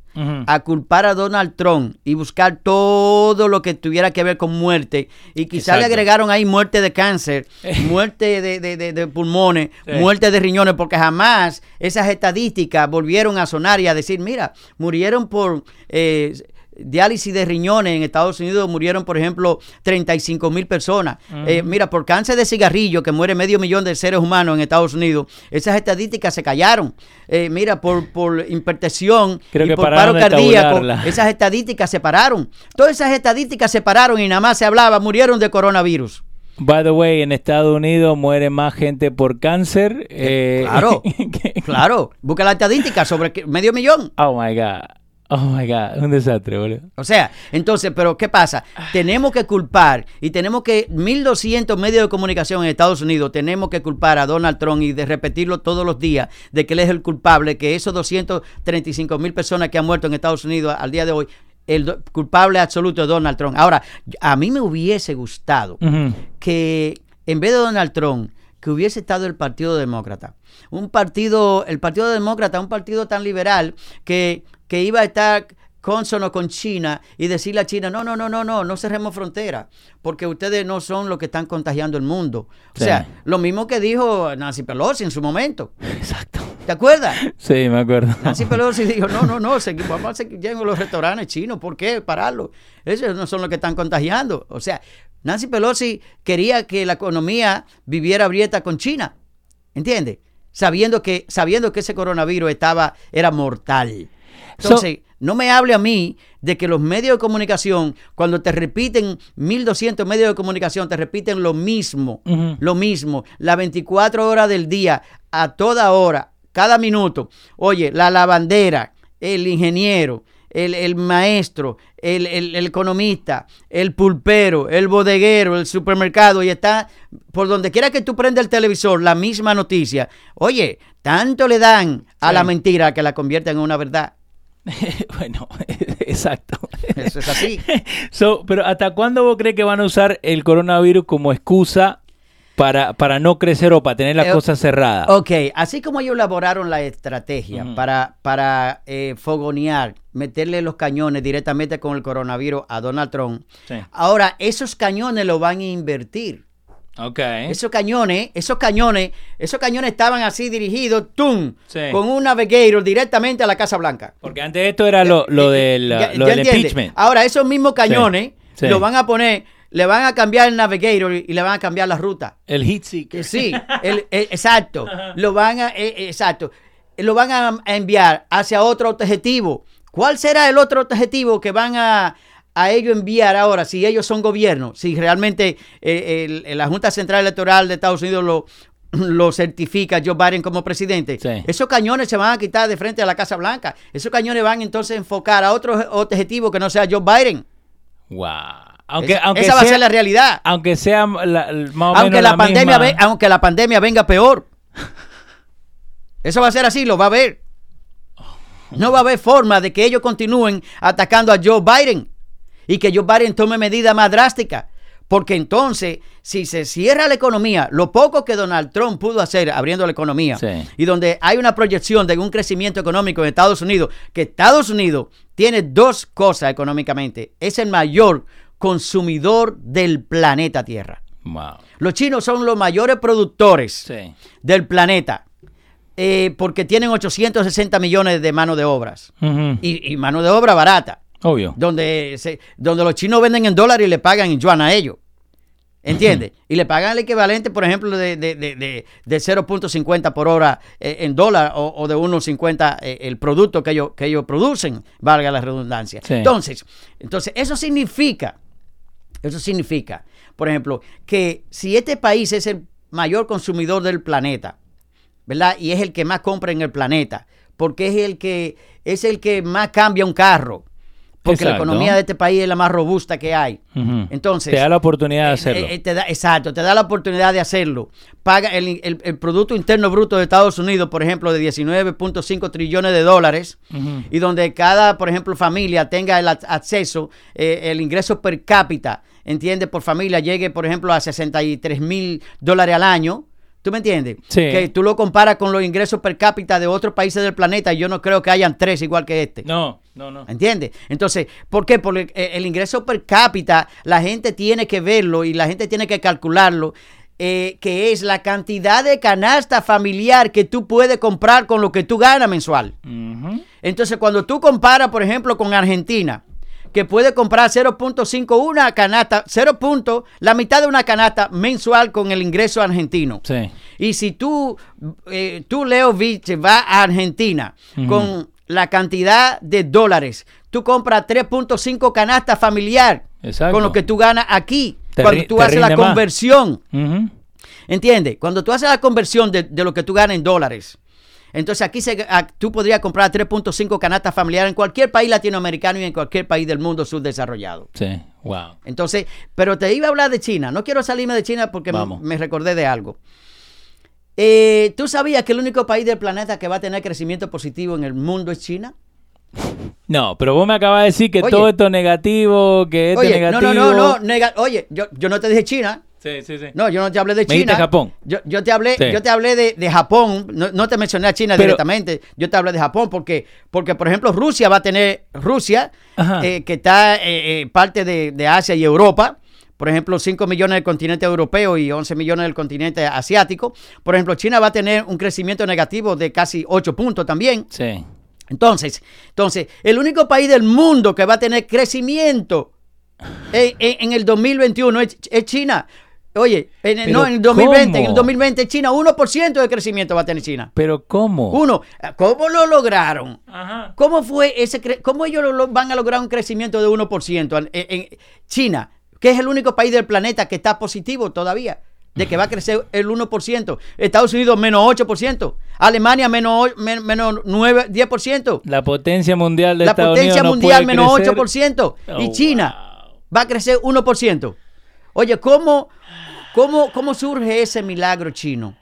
a culpar a Donald Trump y buscar todo lo que tuviera que ver con muerte. Y quizá le agregaron ahí muerte de cáncer, *laughs* muerte de, de- de- de pulmones, Sí. muerte de riñones, porque jamás esas estadísticas volvieron a sonar y a decir, mira, murieron por... eh, diálisis de riñones en Estados Unidos murieron, por ejemplo, 35 mil personas. Eh, mira, por cáncer de cigarrillo, que muere medio millón de seres humanos en Estados Unidos, esas estadísticas se callaron. Eh, mira, por, por hipertensión Creo y que por paro cardíaco, *laughs* esas estadísticas se pararon. Todas esas estadísticas se pararon y nada más se hablaba, murieron de coronavirus. By the way, en Estados Unidos muere más gente por cáncer. eh, Claro, *laughs* claro. Busca la estadística sobre que- medio millón. Oh my God. Oh my God. Un desastre, boludo. O sea, entonces, pero ¿qué pasa? Tenemos que culpar y tenemos que 1200 medios de comunicación en Estados Unidos tenemos que culpar a Donald Trump y de repetirlo todos los días de que él es el culpable, que esos 235 mil personas que han muerto en Estados Unidos al día de hoy, el culpable absoluto es Donald Trump. Ahora, a mí me hubiese gustado que en vez de Donald Trump, que hubiese estado el Partido Demócrata. Un partido, el Partido Demócrata, un partido tan liberal que, que iba a estar consono con China y decirle a China, no, no, no, no, no, no cerremos fronteras, porque ustedes no son los que están contagiando el mundo. O Sí. sea, lo mismo que dijo Nancy Pelosi en su momento. Exacto. ¿Te acuerdas? Sí, me acuerdo. Nancy Pelosi dijo, no, no, no, vamos a seguir los restaurantes chinos, ¿por qué pararlo? Esos no son los que están contagiando. O sea, Nancy Pelosi quería que la economía viviera abierta con China, ¿entiendes? Sabiendo que, sabiendo que ese coronavirus estaba, era mortal. Entonces, no me hable a mí de que los medios de comunicación, cuando te repiten 1200 medios de comunicación, te repiten lo mismo, lo mismo, las 24 horas del día, a toda hora, cada minuto. Oye, la lavandera, el ingeniero, el, el maestro, el, el- el economista, el pulpero, el bodeguero, el supermercado, y está por donde quiera que tú prendas el televisor, la misma noticia. Oye, tanto le dan a Sí. la mentira que la convierten en una verdad. *laughs* bueno, *laughs* exacto. Eso es así. *laughs* So, pero ¿hasta cuándo vos crees que van a usar el coronavirus como excusa para, para no crecer o para tener las Eh, cosas cerradas? Ok, así como ellos elaboraron la estrategia para, para eh, fogonear, meterle los cañones directamente con el coronavirus a Donald Trump, Sí. ahora esos cañones lo van a invertir. Ok. Esos cañones, esos cañones, esos cañones estaban así dirigidos, ¡tum! Sí. con un navigator directamente a la Casa Blanca. Porque antes esto era lo, lo del, Ya- lo ya del impeachment. Ahora, esos mismos cañones sí. lo van a poner, le van a cambiar el navigator y le van a cambiar la ruta. El heat seeker. Sí, el- *laughs* el- exacto. Lo van a, eh, eh, exacto. Lo van a, enviar hacia otro objetivo. ¿Cuál será el otro objetivo que van a, a ellos enviar ahora? Si ellos son gobierno, si realmente eh, el- el- la Junta Central Electoral de Estados Unidos lo, *clears throat* lo certifica Joe Biden como presidente. Sí. Esos cañones se van a quitar de frente a la Casa Blanca. Esos cañones van entonces a enfocar a otro objetivo que no sea Joe Biden. Wow. Aunque, Esa- aunque esa va a sea, ser la realidad. Aunque sea la- más o aunque menos la, la pandemia misma- ve- aunque la pandemia venga peor. Eso va a ser así, lo va a ver. No va a haber forma de que ellos continúen atacando a Joe Biden y que Joe Biden tome medidas más drásticas. Porque entonces, si se cierra la economía, lo poco que Donald Trump pudo hacer abriendo la economía, Sí. y donde hay una proyección de un crecimiento económico en Estados Unidos, que Estados Unidos tiene dos cosas económicamente. Es el mayor consumidor del planeta Tierra. Wow. Los chinos son los mayores productores Sí. del planeta eh, porque tienen 860 millones de mano de obras y, y mano de obra barata, Obvio. donde, se- donde los chinos venden en dólares y le pagan en yuan a ellos. ¿Entiendes? Y le pagan el equivalente, por ejemplo, de, de, de, de- de 0.50 por hora eh, en dólar o, o de 1.50 eh, el producto que ellos, que ellos producen, valga la redundancia. Sí. Entonces, entonces, eso significa, eso significa, por ejemplo, que si este país es el mayor consumidor del planeta, ¿verdad? Y es el que más compra en el planeta, porque es el que es el que más cambia un carro. Porque la economía de este país es la más robusta que hay. Entonces, Te da la oportunidad de eh, hacerlo. eh, te da- exacto, te da la oportunidad de hacerlo. Paga el, el- el Producto Interno Bruto de Estados Unidos, por ejemplo, de 19.5 trillones de dólares, y donde cada, por ejemplo, familia tenga el ac- acceso, eh, el ingreso per cápita, entiende, por familia llegue, por ejemplo, a 63 mil dólares al año. ¿Tú me entiendes? Sí. Que tú lo comparas con los ingresos per cápita de otros países del planeta y yo no creo que hayan tres igual que este. No, no, no. ¿Entiendes? Entonces, ¿por qué? Porque eh, el ingreso per cápita, la gente tiene que verlo y la gente tiene que calcularlo, eh, que es la cantidad de canasta familiar que tú puedes comprar con lo que tú ganas mensual. Entonces, cuando tú comparas, por ejemplo, con Argentina, que puede comprar 0.5 una canasta, 0. punto, la mitad de una canasta mensual con el ingreso argentino. Sí. Y si tú, eh, tú Leo Vich, va a Argentina con la cantidad de dólares, tú compras 3.5 canastas familiar Exacto. con lo que tú ganas aquí. Te cuando tú haces la conversión, Ujú. ¿entiendes? Cuando tú haces la conversión de, de lo que tú ganas en dólares. Entonces aquí se, a- tú podrías comprar 3.5 canastas familiares en cualquier país latinoamericano y en cualquier país del mundo subdesarrollado. Sí. Wow. Entonces, pero te iba a hablar de China. No quiero salirme de China porque Vamos. me recordé de algo. Eh, ¿Tú sabías que el único país del planeta que va a tener crecimiento positivo en el mundo es China? No, pero vos me acabas de decir que Oye. todo esto negativo, que esto Oye, no, negativo. no, no, no, nega- oye, yo, yo no te dije China. Sí, sí, sí. No, yo no te hablé de Me China. Japón. Yo, yo te hablé, Sí. yo te hablé de, de Japón. No, no te mencioné a China Pero- directamente. Yo te hablé de Japón porque, porque por ejemplo, Rusia va a tener Rusia, eh, que está eh, eh, parte de, de Asia y Europa. Por ejemplo, 5 millones del continente europeo y 11 millones del continente asiático. Por ejemplo, China va a tener un crecimiento negativo de casi 8 puntos también. Sí. Entonces, entonces, el único país del mundo que va a tener crecimiento en, en- en el 2021 es, es China. Oye, en, el- no, en el 2020, en el ¿cómo? 2020 China, 1% de crecimiento va a tener China. Pero ¿cómo? Uno, ¿cómo lo lograron? Ajá. ¿Cómo fue ese cre- cómo ellos lo- lo- van a lograr un crecimiento de 1% en, en China, que es el único país del planeta que está positivo todavía? De que va a crecer el 1%. Estados Unidos menos 8%. Alemania menos, menos 9, 10%. La potencia mundial de La Estados potencia Unidos mundial puede menos crecer. 8%. y Oh, China wow. va a crecer 1%. Oye, ¿cómo, cómo, cómo surge ese milagro chino?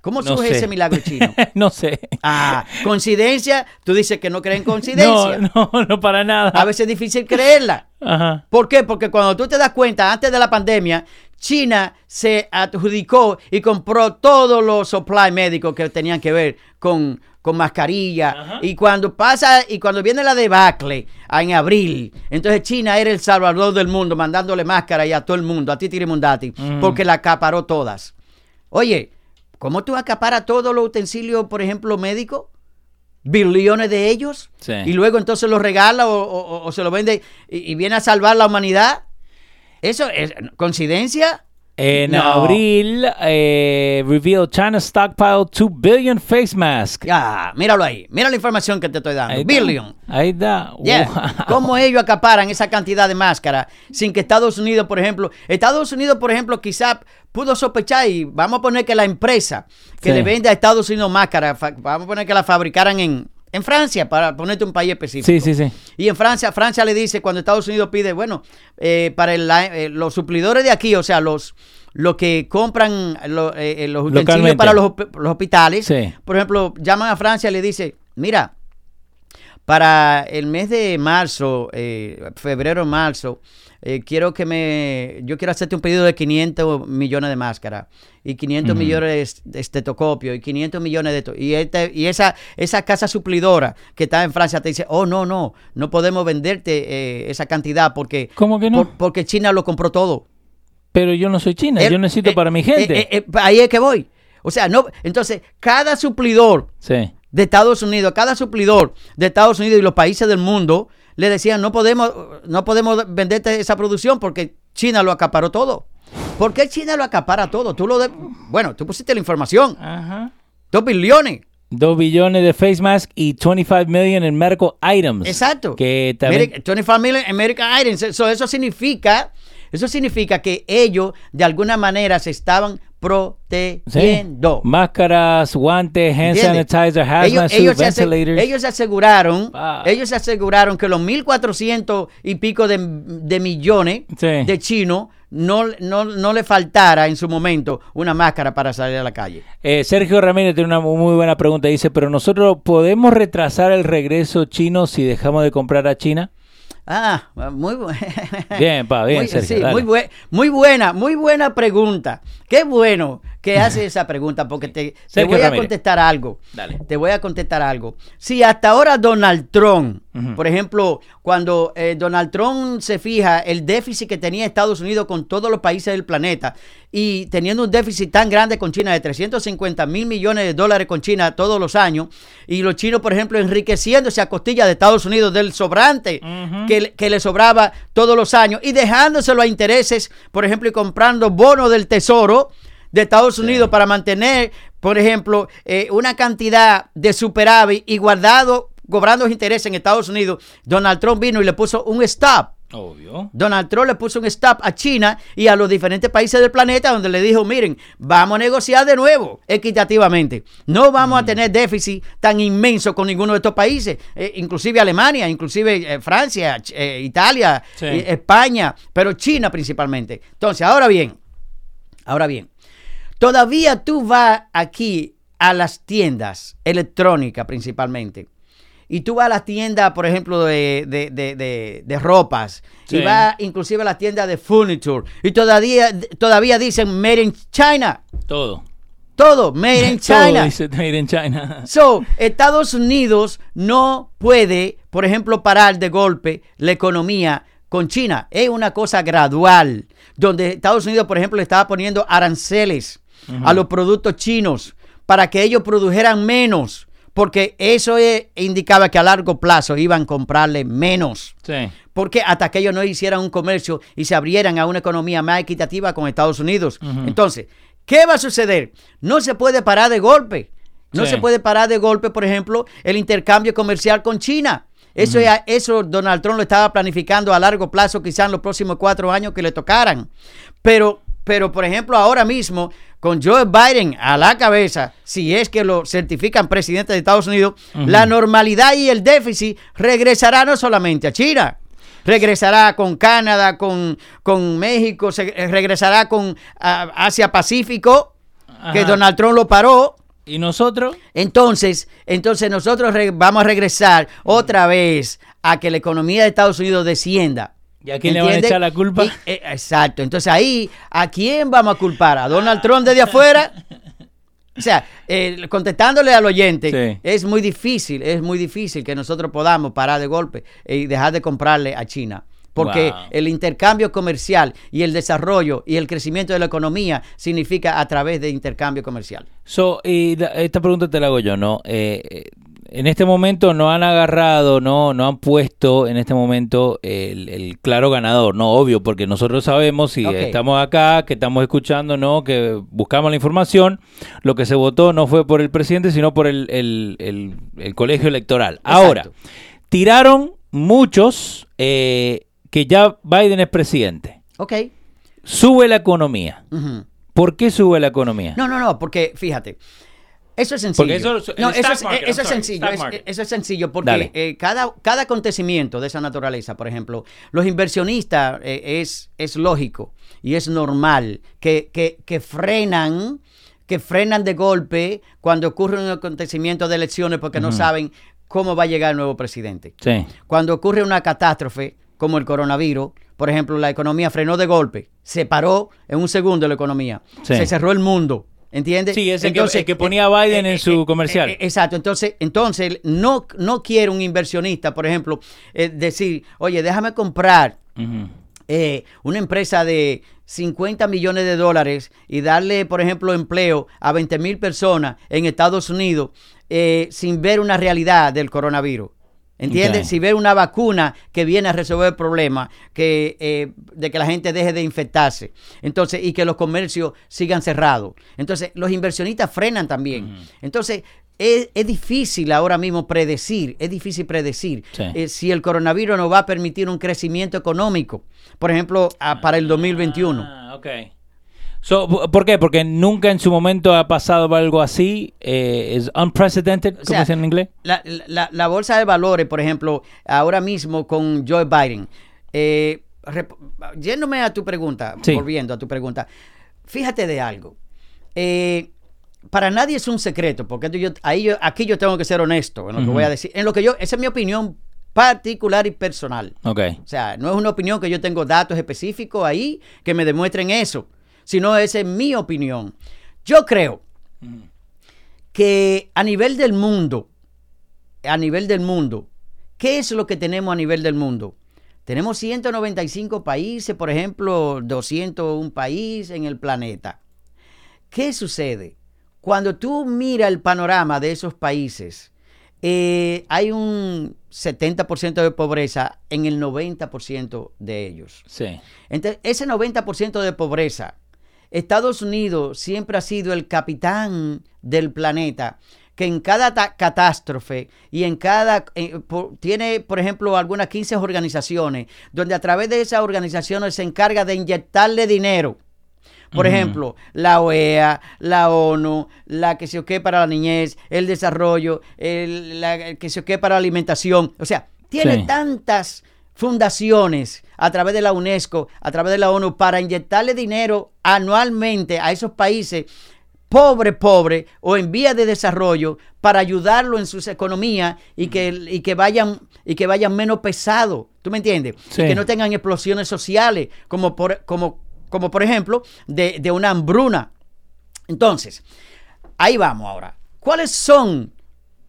¿Cómo No surge sé. ese milagro chino? *laughs* no sé. Ah, coincidencia. Tú dices que no creen *laughs* coincidencia. No, no, no para nada. A veces es difícil creerla. Ajá. ¿Por qué? Porque cuando tú te das cuenta, antes de la pandemia, China se adjudicó y compró todos los supply médicos que tenían que ver con, con mascarilla. Ajá. Y cuando pasa, y cuando viene la debacle en abril, entonces China era el salvador del mundo, mandándole máscara y a todo el mundo, a Titi Mundati, Mm. porque la acaparó todas. Oye, ¿cómo tú acaparas todos los utensilios, por ejemplo, médicos? Billones de ellos Sí. y luego entonces los regala o, o- o se lo vende y, y viene a salvar la humanidad. ¿Eso es coincidencia? En No. abril, eh, revealed China stockpile 2 billion face masks. Ya, míralo ahí. Mira la información que te estoy dando. Ahí. Billion. Ahí. Yeah. Wow. ¿Cómo ellos acaparan esa cantidad de máscara sin que Estados Unidos, por ejemplo, Estados Unidos, por ejemplo, quizá pudo sospechar y vamos a poner que la empresa que Sí. le vende a Estados Unidos máscara, fa- vamos a poner que la fabricaran en, en Francia, para ponerte un país específico. Sí, sí, sí. Y en Francia, Francia le dice cuando Estados Unidos pide, bueno, eh, para el- eh, los suplidores de aquí, o sea, los, los que compran eh, eh, los utensilios Localmente. para los, los hospitales, Sí. por ejemplo, llaman a Francia y le dice, mira, para el mes de marzo, eh, febrero, marzo, eh, quiero que me, yo quiero hacerte un pedido de 500 millones de máscaras y 500 Ujú. millones de estetoscopio y 500 millones de esto. Y, este, y esa, esa casa suplidora que está en Francia te dice, oh, no, no, no podemos venderte eh, esa cantidad porque, ¿Cómo que no? por- porque China lo compró todo. Pero yo no soy China, Él- yo necesito eh, para mi gente. ahí es que voy. O sea, no, entonces, cada suplidor sí. De Estados Unidos, cada suplidor de Estados Unidos y los países del mundo le decían no podemos, no podemos venderte esa producción porque China lo acaparó todo. ¿Por qué China lo acapara todo? Tú lo de, bueno, tú pusiste la información, Ajá. dos billones. 2 billones de face masks y 25 million en medical items. Exacto. Que también. Mire, 25 million American items. Eso, eso significa Eso significa que ellos de alguna manera se estaban protegiendo. Sí. Máscaras, guantes, hand ¿Entiendes? sanitizer, hazmat ellos, suit, ellos se ventilators. ellos se aseguraron, Ah. ellos se aseguraron que los 1.400 y pico de, de millones Sí. de chinos no, no, no le faltara en su momento una máscara para salir a la calle. Eh, Sergio Ramírez tiene una muy buena pregunta. Dice, pero nosotros podemos retrasar el regreso chino si dejamos de comprar a China. Ah, muy buena. *laughs* Bien, pa, bien, muy, Sergio, sí, muy, muy buena, muy buena pregunta. Qué bueno que hace esa pregunta porque te, voy a contestar algo. Dale. Te voy a contestar algo. Si hasta ahora Donald Trump, por ejemplo, cuando eh, Donald Trump se fija el déficit que tenía Estados Unidos con todos los países del planeta y teniendo un déficit tan grande con China de 350 mil millones de dólares con China todos los años y los chinos, por ejemplo, enriqueciéndose a costilla de Estados Unidos del sobrante que, que le sobraba todos los años y dejándoselo a intereses, por ejemplo, y comprando bonos del tesoro de Estados Unidos para mantener, por ejemplo, eh, una cantidad de superávit y guardado, cobrando interés en Estados Unidos, Donald Trump vino y le puso un stop. Obvio. Donald Trump le puso un stop a China y a los diferentes países del planeta donde le dijo, miren, vamos a negociar de nuevo equitativamente. No vamos a tener déficit tan inmenso con ninguno de estos países, eh, inclusive Alemania, inclusive eh, Francia, eh, Italia, Sí. España, pero China principalmente. Entonces, ahora bien, ahora bien, todavía tú vas aquí a las tiendas electrónicas principalmente. Y tú vas a las tiendas, por ejemplo, de, de- de- de- ropas. Sí. Y vas inclusive a las tiendas de furniture. Y todavía, todavía dicen Made in China. Todo. Todo, Made in *laughs* Todo China. dice Made in China. *laughs* So, Estados Unidos no puede, por ejemplo, parar de golpe la economía con China. Es una cosa gradual, donde Estados Unidos, por ejemplo, le estaba poniendo aranceles a los productos chinos para que ellos produjeran menos, porque eso indicaba que a largo plazo iban a comprarle menos. Sí. Porque hasta que ellos no hicieran un comercio y se abrieran a una economía más equitativa con Estados Unidos. Entonces, ¿qué va a suceder? No se puede parar de golpe. No Sí. se puede parar de golpe, por ejemplo, el intercambio comercial con China. Eso, eso Donald Trump lo estaba planificando a largo plazo, quizás en los próximos cuatro años que le tocaran. Pero, pero por ejemplo, ahora mismo, con Joe Biden a la cabeza, si es que lo certifican presidente de Estados Unidos, la normalidad y el déficit regresará no solamente a China, regresará con Canadá, con, con México, se, eh, regresará con Asia Pacífico, que. Donald Trump lo paró. ¿Y nosotros? Entonces, entonces nosotros vamos a regresar otra vez a que la economía de Estados Unidos descienda. ¿Y a quién le van a echar la culpa? Y- eh, exacto. Entonces ahí, ¿a quién vamos a culpar? ¿A Donald Trump desde afuera? O sea, eh, contestándole al oyente, Sí. es muy difícil, es muy difícil que nosotros podamos parar de golpe y dejar de comprarle a China. Porque Wow. el intercambio comercial y el desarrollo y el crecimiento de la economía significa a través de intercambio comercial. So, y la- esta pregunta te la hago yo, ¿no? Eh, en este momento no han agarrado, no, no han puesto en este momento el, el claro ganador, no, obvio, porque nosotros sabemos si estamos acá, que estamos escuchando, no, que buscamos la información, lo que se votó no fue por el presidente, sino por el, el- el- el colegio electoral. Ahora, tiraron muchos eh, que ya Biden es presidente. Ok. Sube la economía. ¿Por qué sube la economía? No, no, no, porque fíjate. Eso es sencillo. Porque eso- no, eso, es, market, eso I'm es sorry, sencillo. es- eso es sencillo porque eh, cada, cada acontecimiento de esa naturaleza, por ejemplo, los inversionistas eh, es, es lógico y es normal que, que, que frenan que frenan de golpe cuando ocurre un acontecimiento de elecciones porque no saben cómo va a llegar el nuevo presidente. Sí. Cuando ocurre una catástrofe como el coronavirus, por ejemplo, la economía frenó de golpe, se paró en un segundo la economía, Sí. se cerró el mundo. ¿Entiendes? Sí, ese que- el que ponía Biden en su comercial. eh, exacto, entonces, entonces no, no quiere un inversionista, por ejemplo, eh, decir, oye, déjame comprar eh, una empresa de 50 millones de dólares y darle, por ejemplo, empleo a 20 mil personas en Estados Unidos eh, sin ver una realidad del coronavirus. ¿Entiendes? Si ve una vacuna que viene a resolver el problema que, eh, de que la gente deje de infectarse. Entonces, y que los comercios sigan cerrados. Entonces, los inversionistas frenan también. Entonces, es, es difícil ahora mismo predecir, es difícil predecir Sí. eh, si el coronavirus nos va a permitir un crecimiento económico, por ejemplo, a- para el 2021. Ah, ok. So, ¿Por qué? Porque nunca en su momento ha pasado algo así. eh, es unprecedented, como sea, dicen en inglés. La, la- la bolsa de valores, por ejemplo, ahora mismo con Joe Biden, eh, yéndome a tu pregunta, Sí. volviendo a tu pregunta, fíjate de algo. Eh, para nadie es un secreto, porque yo- ahí yo- aquí yo tengo que ser honesto en lo que voy a decir. En lo que yo, esa es mi opinión particular y personal. Ok. O sea, no es una opinión que yo tengo datos específicos ahí que me demuestren eso, sino esa es mi opinión. Yo creo que a nivel del mundo, a nivel del mundo, ¿qué es lo que tenemos a nivel del mundo? Tenemos 195 países, por ejemplo, 201 países en el planeta. ¿Qué sucede? Cuando tú miras el panorama de esos países, eh, hay un 70% de pobreza en el 90% de ellos. Sí. Entonces, ese 90% de pobreza, Estados Unidos siempre ha sido el capitán del planeta que en cada catástrofe y en cada eh, por- tiene por ejemplo algunas 15 organizaciones donde a través de esas organizaciones se encarga de inyectarle dinero por ejemplo, la OEA, la ONU, la que se ocupa para la niñez, el desarrollo, el, la que se ocupa para la alimentación. O sea, tiene Sí. tantas fundaciones a través de la UNESCO, a través de la ONU, para inyectarle dinero anualmente a esos países pobre, pobre o en vía de desarrollo para ayudarlo en sus economías y que, y que vayan y que vayan menos pesados. ¿Tú me entiendes? Sí. Y que no tengan explosiones sociales, como por, como, como por ejemplo de, de una hambruna. Entonces, ahí vamos ahora. ¿Cuáles son,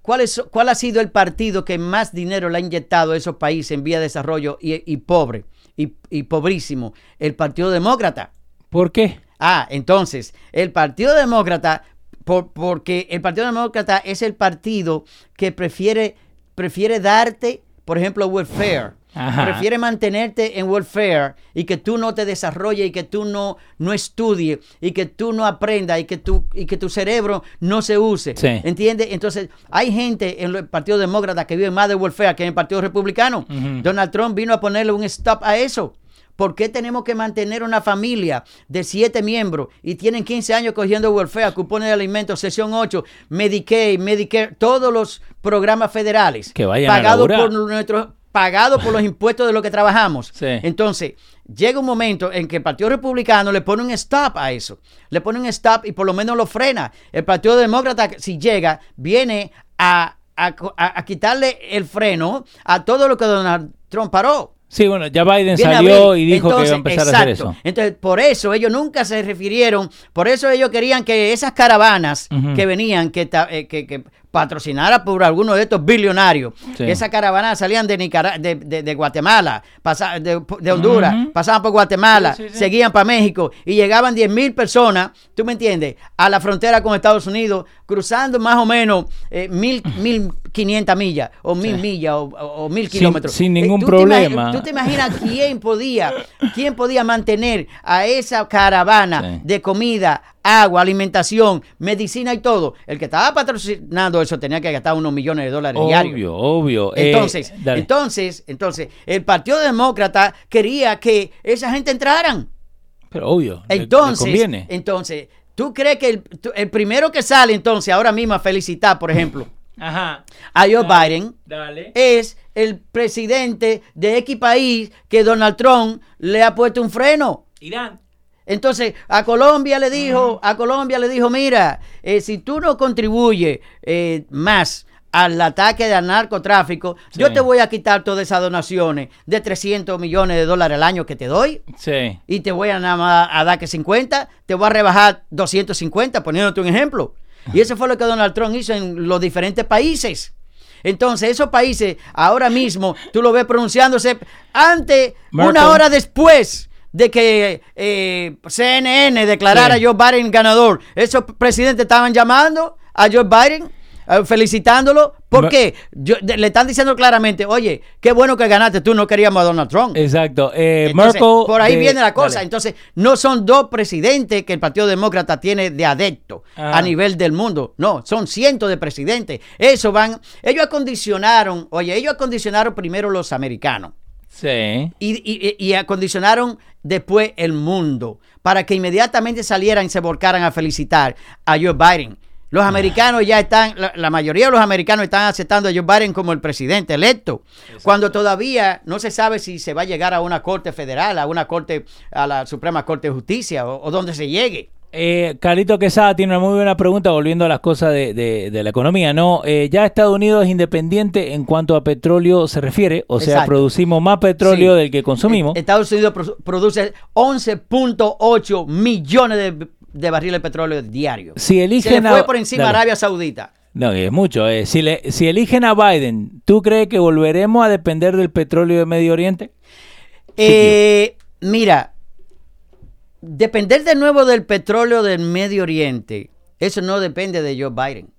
cuáles, so- cuál ha sido el partido que más dinero le ha inyectado a esos países en vía de desarrollo y, y pobre y, y pobrísimo? El Partido Demócrata. ¿Por qué? Ah, entonces, el Partido Demócrata, por- porque el Partido Demócrata es el partido que prefiere, prefiere darte, por ejemplo, welfare. Ajá. Prefiere mantenerte en welfare y que tú no te desarrolles y que tú no, no estudies y que tú no aprendas y que, tú, y que tu cerebro no se use. Sí. ¿Entiendes? Entonces, hay gente en el Partido Demócrata que vive más de welfare que en el Partido Republicano. Donald Trump vino a ponerle un stop a eso. ¿Por qué tenemos que mantener una familia de siete miembros y tienen 15 años cogiendo welfare, cupones de alimentos, sesión 8, Medicaid, Medicare, todos los programas federales Que vayan a pagados por nuestros pagados por los *laughs* impuestos de lo que trabajamos. Sí. Entonces, llega un momento en que el Partido Republicano le pone un stop a eso. Le pone un stop y por lo menos lo frena. El Partido Demócrata, si llega, viene a, a co- a- a quitarle el freno a todo lo que Donald Trump paró. Sí, bueno, ya Biden salió y dijo que iba a empezar a hacer eso. Entonces, por eso ellos nunca se refirieron, por eso ellos querían que esas caravanas que venían, que, eh, que, que patrocinara por alguno de estos billonarios, Sí. esas caravanas salían de, Nicara- de, de- de Guatemala, pasa- de, de Honduras, pasaban por Guatemala, Sí, sí, sí. seguían para México y llegaban 10 mil personas, ¿tú me entiendes? A la frontera con Estados Unidos, cruzando más o menos eh, mil, mil millas, o mil millas, o, mil kilómetros. sin Eh, ningún ¿tú te imagi- problema. ¿Tú te imaginas quién podía, quién podía mantener a esa caravana de comida, agua, alimentación, medicina y todo? El que estaba patrocinando eso tenía que gastar unos millones de dólares diarios. Obvio, obvio. Eh, Entonces, entonces, entonces, el Partido Demócrata quería que esa gente entraran. Pero obvio, le- le Entonces, conviene. entonces, ¿tú crees que el, el primero que sale entonces ahora mismo a felicitar, por ejemplo, Ajá. a Joe Dale. Biden Dale. es el presidente de X país que Donald Trump le ha puesto un freno? Irán. Entonces, a Colombia le dijo, a Colombia le dijo, mira, eh, si tú no contribuyes eh, más al ataque del narcotráfico, Sí. yo te voy a quitar todas esas donaciones de 300 millones de dólares al año que te doy Sí. y te voy a nada más a dar que 50, te voy a rebajar 250, poniéndote un ejemplo. Y eso fue lo que Donald Trump hizo en los diferentes países. Entonces, esos países, ahora mismo, tú lo ves pronunciándose antes, Merkel. una hora después de que eh, CNN declarara Sí. a Joe Biden ganador. Esos presidentes estaban llamando a Joe Biden eh, felicitándolo. ¿Por Me- qué? Yo- de- le están diciendo claramente, oye, qué bueno que ganaste, tú no queríamos a Donald Trump. Exacto. Eh, Entonces, Merkel por ahí de- viene la cosa. dale. Entonces, no son dos presidentes que el Partido Demócrata tiene de adepto Ah. a nivel del mundo. No, son cientos de presidentes. Eso van, ellos acondicionaron, oye, ellos acondicionaron primero los americanos Sí. y, y- y acondicionaron después el mundo para que inmediatamente salieran y se volcaran a felicitar a Joe Biden. Los americanos ya están, la, la mayoría de los americanos están aceptando a Joe Biden como el presidente electo, cuando todavía no se sabe si se va a llegar a una corte federal, a una corte, a la Suprema Corte de Justicia o, o donde se llegue. Eh, Carlito Quesada tiene una muy buena pregunta volviendo a las cosas de, de- de la economía, ¿no? Eh, ya Estados Unidos es independiente en cuanto a petróleo se refiere, o sea, producimos más petróleo Sí. del que consumimos. Eh, Estados Unidos pro- produce 11.8 millones de, de barriles de petróleo diarios. Si Se eligen le fue a- por encima Dale. Arabia Saudita. No, es mucho. eh. Si, le, si eligen a Biden, ¿tú crees que volveremos a depender del petróleo de Medio Oriente? Eh, mira, depender de nuevo del petróleo del Medio Oriente, eso no depende de Joe Biden.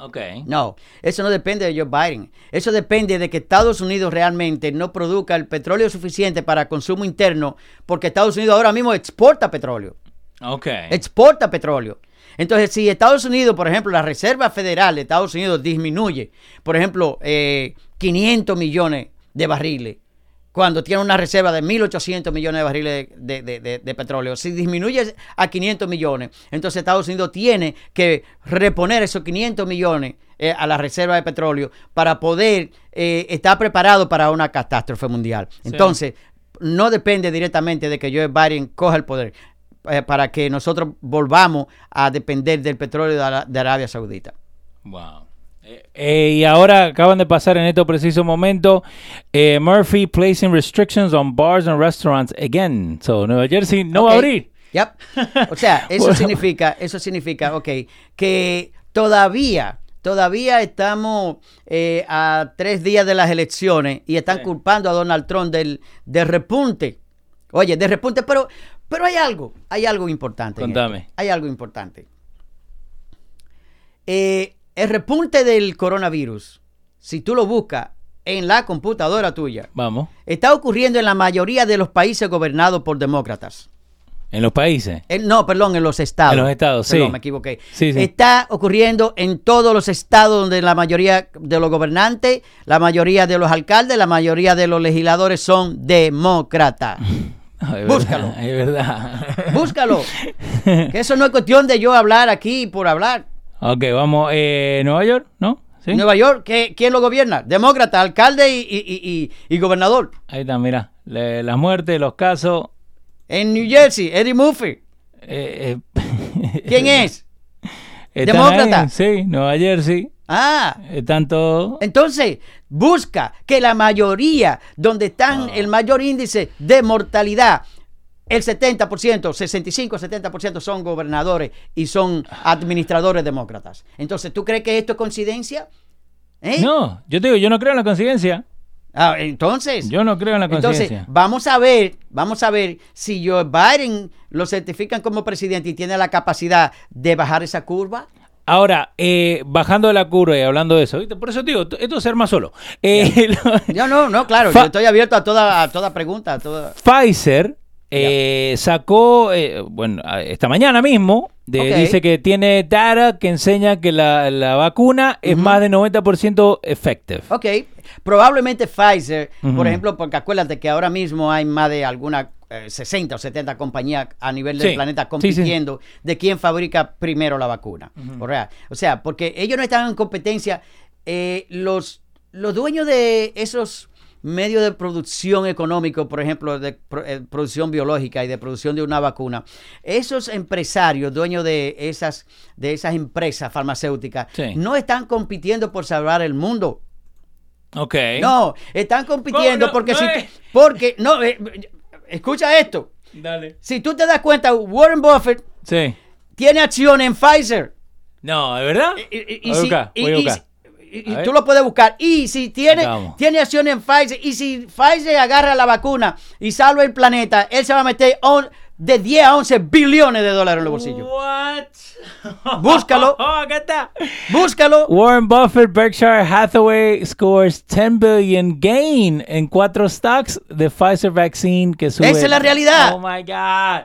Ok. No, eso no depende de Joe Biden. Eso depende de que Estados Unidos realmente no produzca el petróleo suficiente para consumo interno, porque Estados Unidos ahora mismo exporta petróleo. Ok. exporta petróleo. Entonces, si Estados Unidos, por ejemplo, la Reserva Federal de Estados Unidos disminuye, por ejemplo, eh, 500 millones de barriles, cuando tiene una reserva de 1.800 millones de barriles de, de- de- de petróleo, si disminuye a 500 millones, entonces Estados Unidos tiene que reponer esos 500 millones eh, a la reserva de petróleo para poder eh, estar preparado para una catástrofe mundial. Entonces, no depende directamente de que Joe Biden coja el poder eh, para que nosotros volvamos a depender del petróleo de Arabia Saudita. Wow. Eh, y ahora acaban de pasar en este preciso momento eh, Murphy placing restrictions on bars and restaurants again. So Nueva Jersey no va a abrir. Yep. O sea, *laughs* eso Bueno. significa, eso significa, ok, que todavía, todavía estamos eh, a tres días de las elecciones y están Sí. culpando a Donald Trump del, del repunte. Oye, de repunte, pero, pero hay algo, hay algo importante. Contame. Hay algo importante. Eh, el repunte del coronavirus, si tú lo buscas en la computadora tuya, Vamos. está ocurriendo en la mayoría de los países gobernados por demócratas. En los países. En- no, perdón, en los estados. En los estados, Perdón, sí. me equivoqué. Sí, sí. Está ocurriendo en todos los estados donde la mayoría de los gobernantes, la mayoría de los alcaldes, la mayoría de los legisladores son demócratas. No, es Búscalo. verdad, Es verdad. Búscalo. *laughs* que eso no es cuestión de yo hablar aquí por hablar. Ok, vamos. Eh, Nueva York, ¿no? ¿Sí? Nueva York, ¿qué- ¿quién lo gobierna? Demócrata, alcalde y, y- y- y- gobernador. Ahí está, mira. Le- las muertes, los casos. En New Jersey, Eddie Murphy. eh, eh, *laughs* ¿Quién es? ¿Demócrata? ahí, sí, Nueva Jersey. Ah, Están todos. Entonces, busca que la mayoría, donde están Ah. el mayor índice de mortalidad, el 70%, 65-70% son gobernadores y son administradores demócratas. Entonces, ¿tú crees que esto es coincidencia? ¿Eh? No, yo te digo, yo no creo en la conciencia. Ah, entonces, Yo no creo en la entonces, conciencia. vamos a ver, vamos a ver si Joe Biden lo certifican como presidente y tiene la capacidad de bajar esa curva. Ahora, eh, bajando de la curva y hablando de eso, ¿viste? por eso te digo, esto es ser más solo. Eh, *laughs* lo- No, no, no, claro, Fa- yo estoy abierto a toda, a toda pregunta, a toda... Pfizer eh, sacó, eh, bueno, esta mañana mismo, de- dice que tiene data que enseña que la, la vacuna es más de 90% effective. Ok, probablemente Pfizer, por ejemplo, porque acuérdate que ahora mismo hay más de alguna eh, 60 o 70 compañías a nivel del Sí, planeta sí, sí. compitiendo de quién fabrica primero la vacuna. o, sea, o sea, porque ellos no están en competencia, eh, los, los dueños de esos medios de producción económico, por ejemplo, de eh, producción biológica y de producción de una vacuna, esos empresarios, dueños de esas, de esas empresas farmacéuticas, Sí. no están compitiendo por salvar el mundo. Ok. No, están compitiendo porque No si es. porque no eh, escucha esto. Dale. Si tú te das cuenta, Warren Buffett Sí. tiene acción en Pfizer. No, ¿es verdad? Y, si- y- tú lo puedes buscar. Y si tiene, tiene acción en Pfizer, y si Pfizer agarra la vacuna y salva el planeta, él se va a meter on de 10 a 11 billones de dólares en los bolsillos. What? Búscalo. *laughs* Acá está. Búscalo. Warren Buffett, Berkshire Hathaway scores 10 billion gain en cuatro stocks de Pfizer vaccine que sube. Esa es la realidad. Oh my God.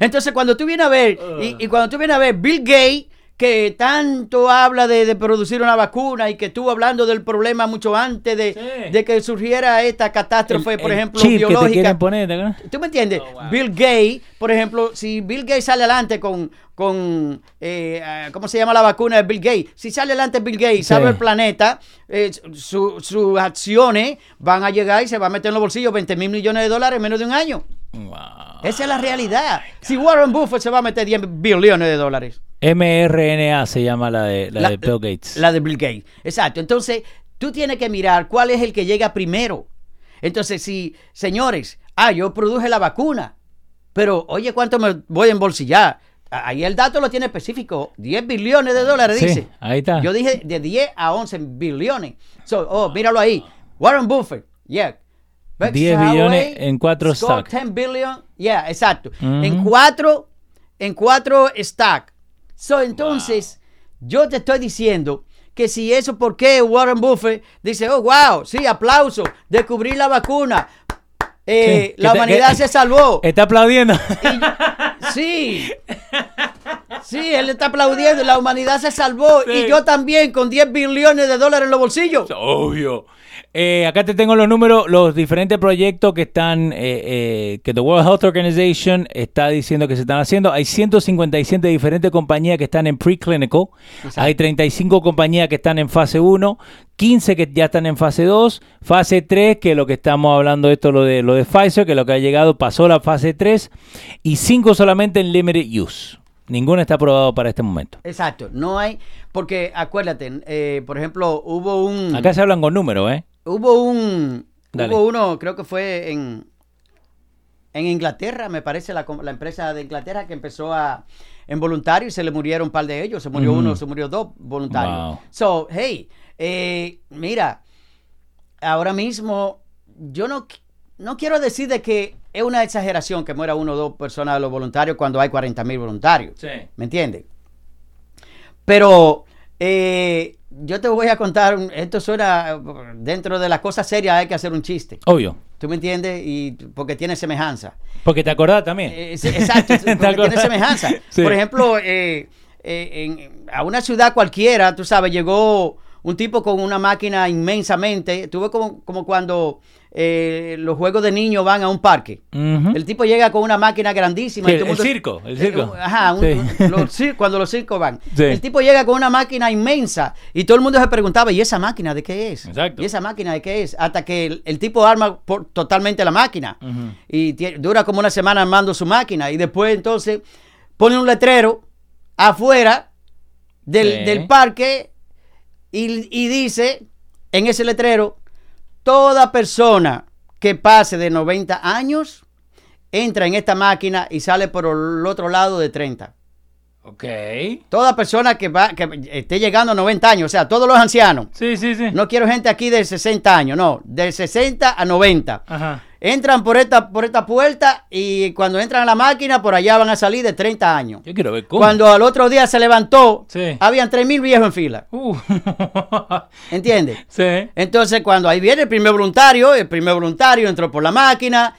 Entonces, cuando tú vienes a ver, y, y cuando tú vienes a ver Bill Gates, que tanto habla de, de producir una vacuna y que estuvo hablando del problema mucho antes de, Sí. de que surgiera esta catástrofe, El- por el ejemplo, chip que te biológica. quieren poner, ¿te acuerdas? ¿Tú me entiendes? Oh, wow. Bill Gates, por ejemplo, si Bill Gates sale adelante con, con eh, ah, ¿cómo se llama la vacuna de Bill Gates? Si sale adelante Bill Gates, Sí. salva el planeta, eh, su- sus acciones van a llegar y se va a meter en los bolsillos 20 mil millones de dólares en menos de un año. Wow. Esa es la realidad. Si Warren Buffett se va a meter 10 billones de dólares. mRNA se llama la de, la de Bill Gates. La de Bill Gates. Exacto. Entonces, tú tienes que mirar cuál es el que llega primero. Entonces, si, señores, ah, yo produje la vacuna, pero oye, ¿cuánto me voy a embolsillar? Ah, Ahí el dato lo tiene específico, 10 billones de dólares, Sí, dice. ahí está. Yo dije de 10 a 11 billones. So, oh, míralo ahí. Warren Buffett, yeah. 10 Berkshire billones en cuatro scored stocks. 10 billion, yeah, exacto. En Ujú. cuatro, en cuatro stack. So, entonces, yo te estoy diciendo que si eso, ¿por qué Warren Buffett dice, oh, wow, sí, aplauso, descubrí la vacuna, eh, Sí, la te- humanidad que- se salvó. Está aplaudiendo. Sí. Sí, él está aplaudiendo, la humanidad se salvó Sí. y yo también con 10 billones de dólares en los bolsillos. Obvio. Eh, acá te tengo los números, los diferentes proyectos que están, eh, eh, que the World Health Organization está diciendo que se están haciendo. Hay 157 diferentes compañías que están en preclinical. Hay 35 compañías que están en fase 1, 15 que ya están en fase 2, fase 3, que es lo que estamos hablando esto, lo de, lo de Pfizer, que lo que ha llegado pasó la fase 3, y 5 solamente en limited use. Ninguno está aprobado para este momento. Exacto, no hay, porque acuérdate, eh, por ejemplo, hubo un... Acá se hablan con números, ¿eh? Hubo un. Dale. Hubo uno, creo que fue en. En Inglaterra, me parece, la, empresa de Inglaterra que empezó a. En voluntario y se le murieron un par de ellos. Se murió uno, se murió dos voluntarios. Wow. So, hey, eh, mira, ahora mismo, yo no, no quiero decir de que es una exageración que muera uno o dos personas de los voluntarios cuando hay 40 mil voluntarios. Sí. ¿Me entiendes? Pero eh, yo te voy a contar, esto suena, dentro de las cosas serias hay que hacer un chiste. Obvio. ¿Tú me entiendes? Y porque tiene semejanza. Porque te acordás también. Eh, sí, exacto, *laughs* ¿Te porque tiene semejanza. Sí. Por ejemplo, eh, en- a una ciudad cualquiera, tú sabes, llegó un tipo con una máquina inmensamente. Tuve como, como cuando eh, los juegos de niños van a un parque. El tipo llega con una máquina grandísima. Sí, y el mundo- circo, el circo. Eh, Ajá, un- Sí. los *laughs* cuando los circos van. Sí. El tipo llega con una máquina inmensa y todo el mundo se preguntaba, ¿y esa máquina de qué es? Exacto. ¿Y esa máquina de qué es? Hasta que el, el tipo arma por- totalmente la máquina y dura como una semana armando su máquina y después entonces pone un letrero afuera del, del parque y, dice en ese letrero, toda persona que pase de 90 años entra en esta máquina y sale por el otro lado de 30. Ok. Toda persona que, va, que esté llegando a 90 años, o sea, todos los ancianos. Sí, sí, sí. No quiero gente aquí de 60 años, no, de 60 a 90. Ajá. Entran por esta, por esta puerta y cuando entran a la máquina, por allá van a salir de 30 años. Yo quiero ver cómo. Cuando al otro día se levantó, Sí. habían 3.000 viejos en fila. Uh. *laughs* ¿Entiendes? sí. Entonces, cuando ahí viene el primer voluntario, el primer voluntario entró por la máquina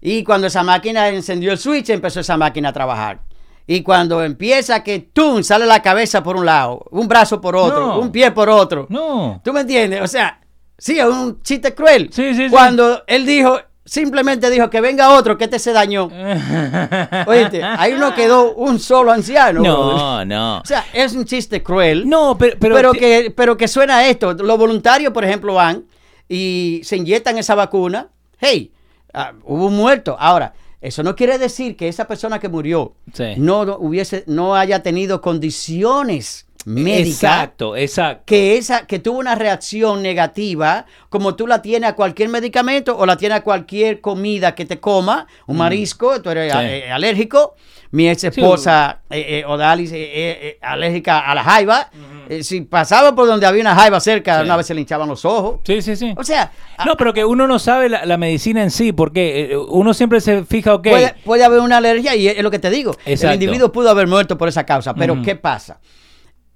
y cuando esa máquina encendió el switch, empezó esa máquina a trabajar. Y cuando empieza que ¡tum! sale la cabeza por un lado, un brazo por otro, No. un pie por otro. No. ¿Tú me entiendes? O sea, sí, es un chiste cruel. Sí, sí, sí. Cuando él dijo, simplemente dijo que venga otro, que este se dañó. *laughs* Oíste, ahí no quedó un solo anciano. brother. No, no. O sea, es un chiste cruel. No, pero. Pero, que, pero que suena a esto. Los voluntarios, por ejemplo, van y se inyectan esa vacuna. Hey, ah, hubo un muerto. Ahora, eso no quiere decir que esa persona que murió Sí. no, no hubiese, no haya tenido condiciones médica. Exacto, exacto. Que, esa, que tuvo una reacción negativa, como tú la tienes a cualquier medicamento o la tienes a cualquier comida que te coma, un marisco, tú eres Sí. eh, alérgico. Mi ex esposa, eh, eh, Odalis, eh, alérgica a la jaiba. Eh, si pasaba por donde había una jaiba cerca, Sí. una vez se le hinchaban los ojos. Sí, sí, sí. O sea, No, pero que uno no sabe la, la medicina en sí, porque eh, uno siempre se fija, ok. Puede, puede haber una alergia y es lo que te digo. Exacto. El individuo pudo haber muerto por esa causa, pero. ¿qué pasa?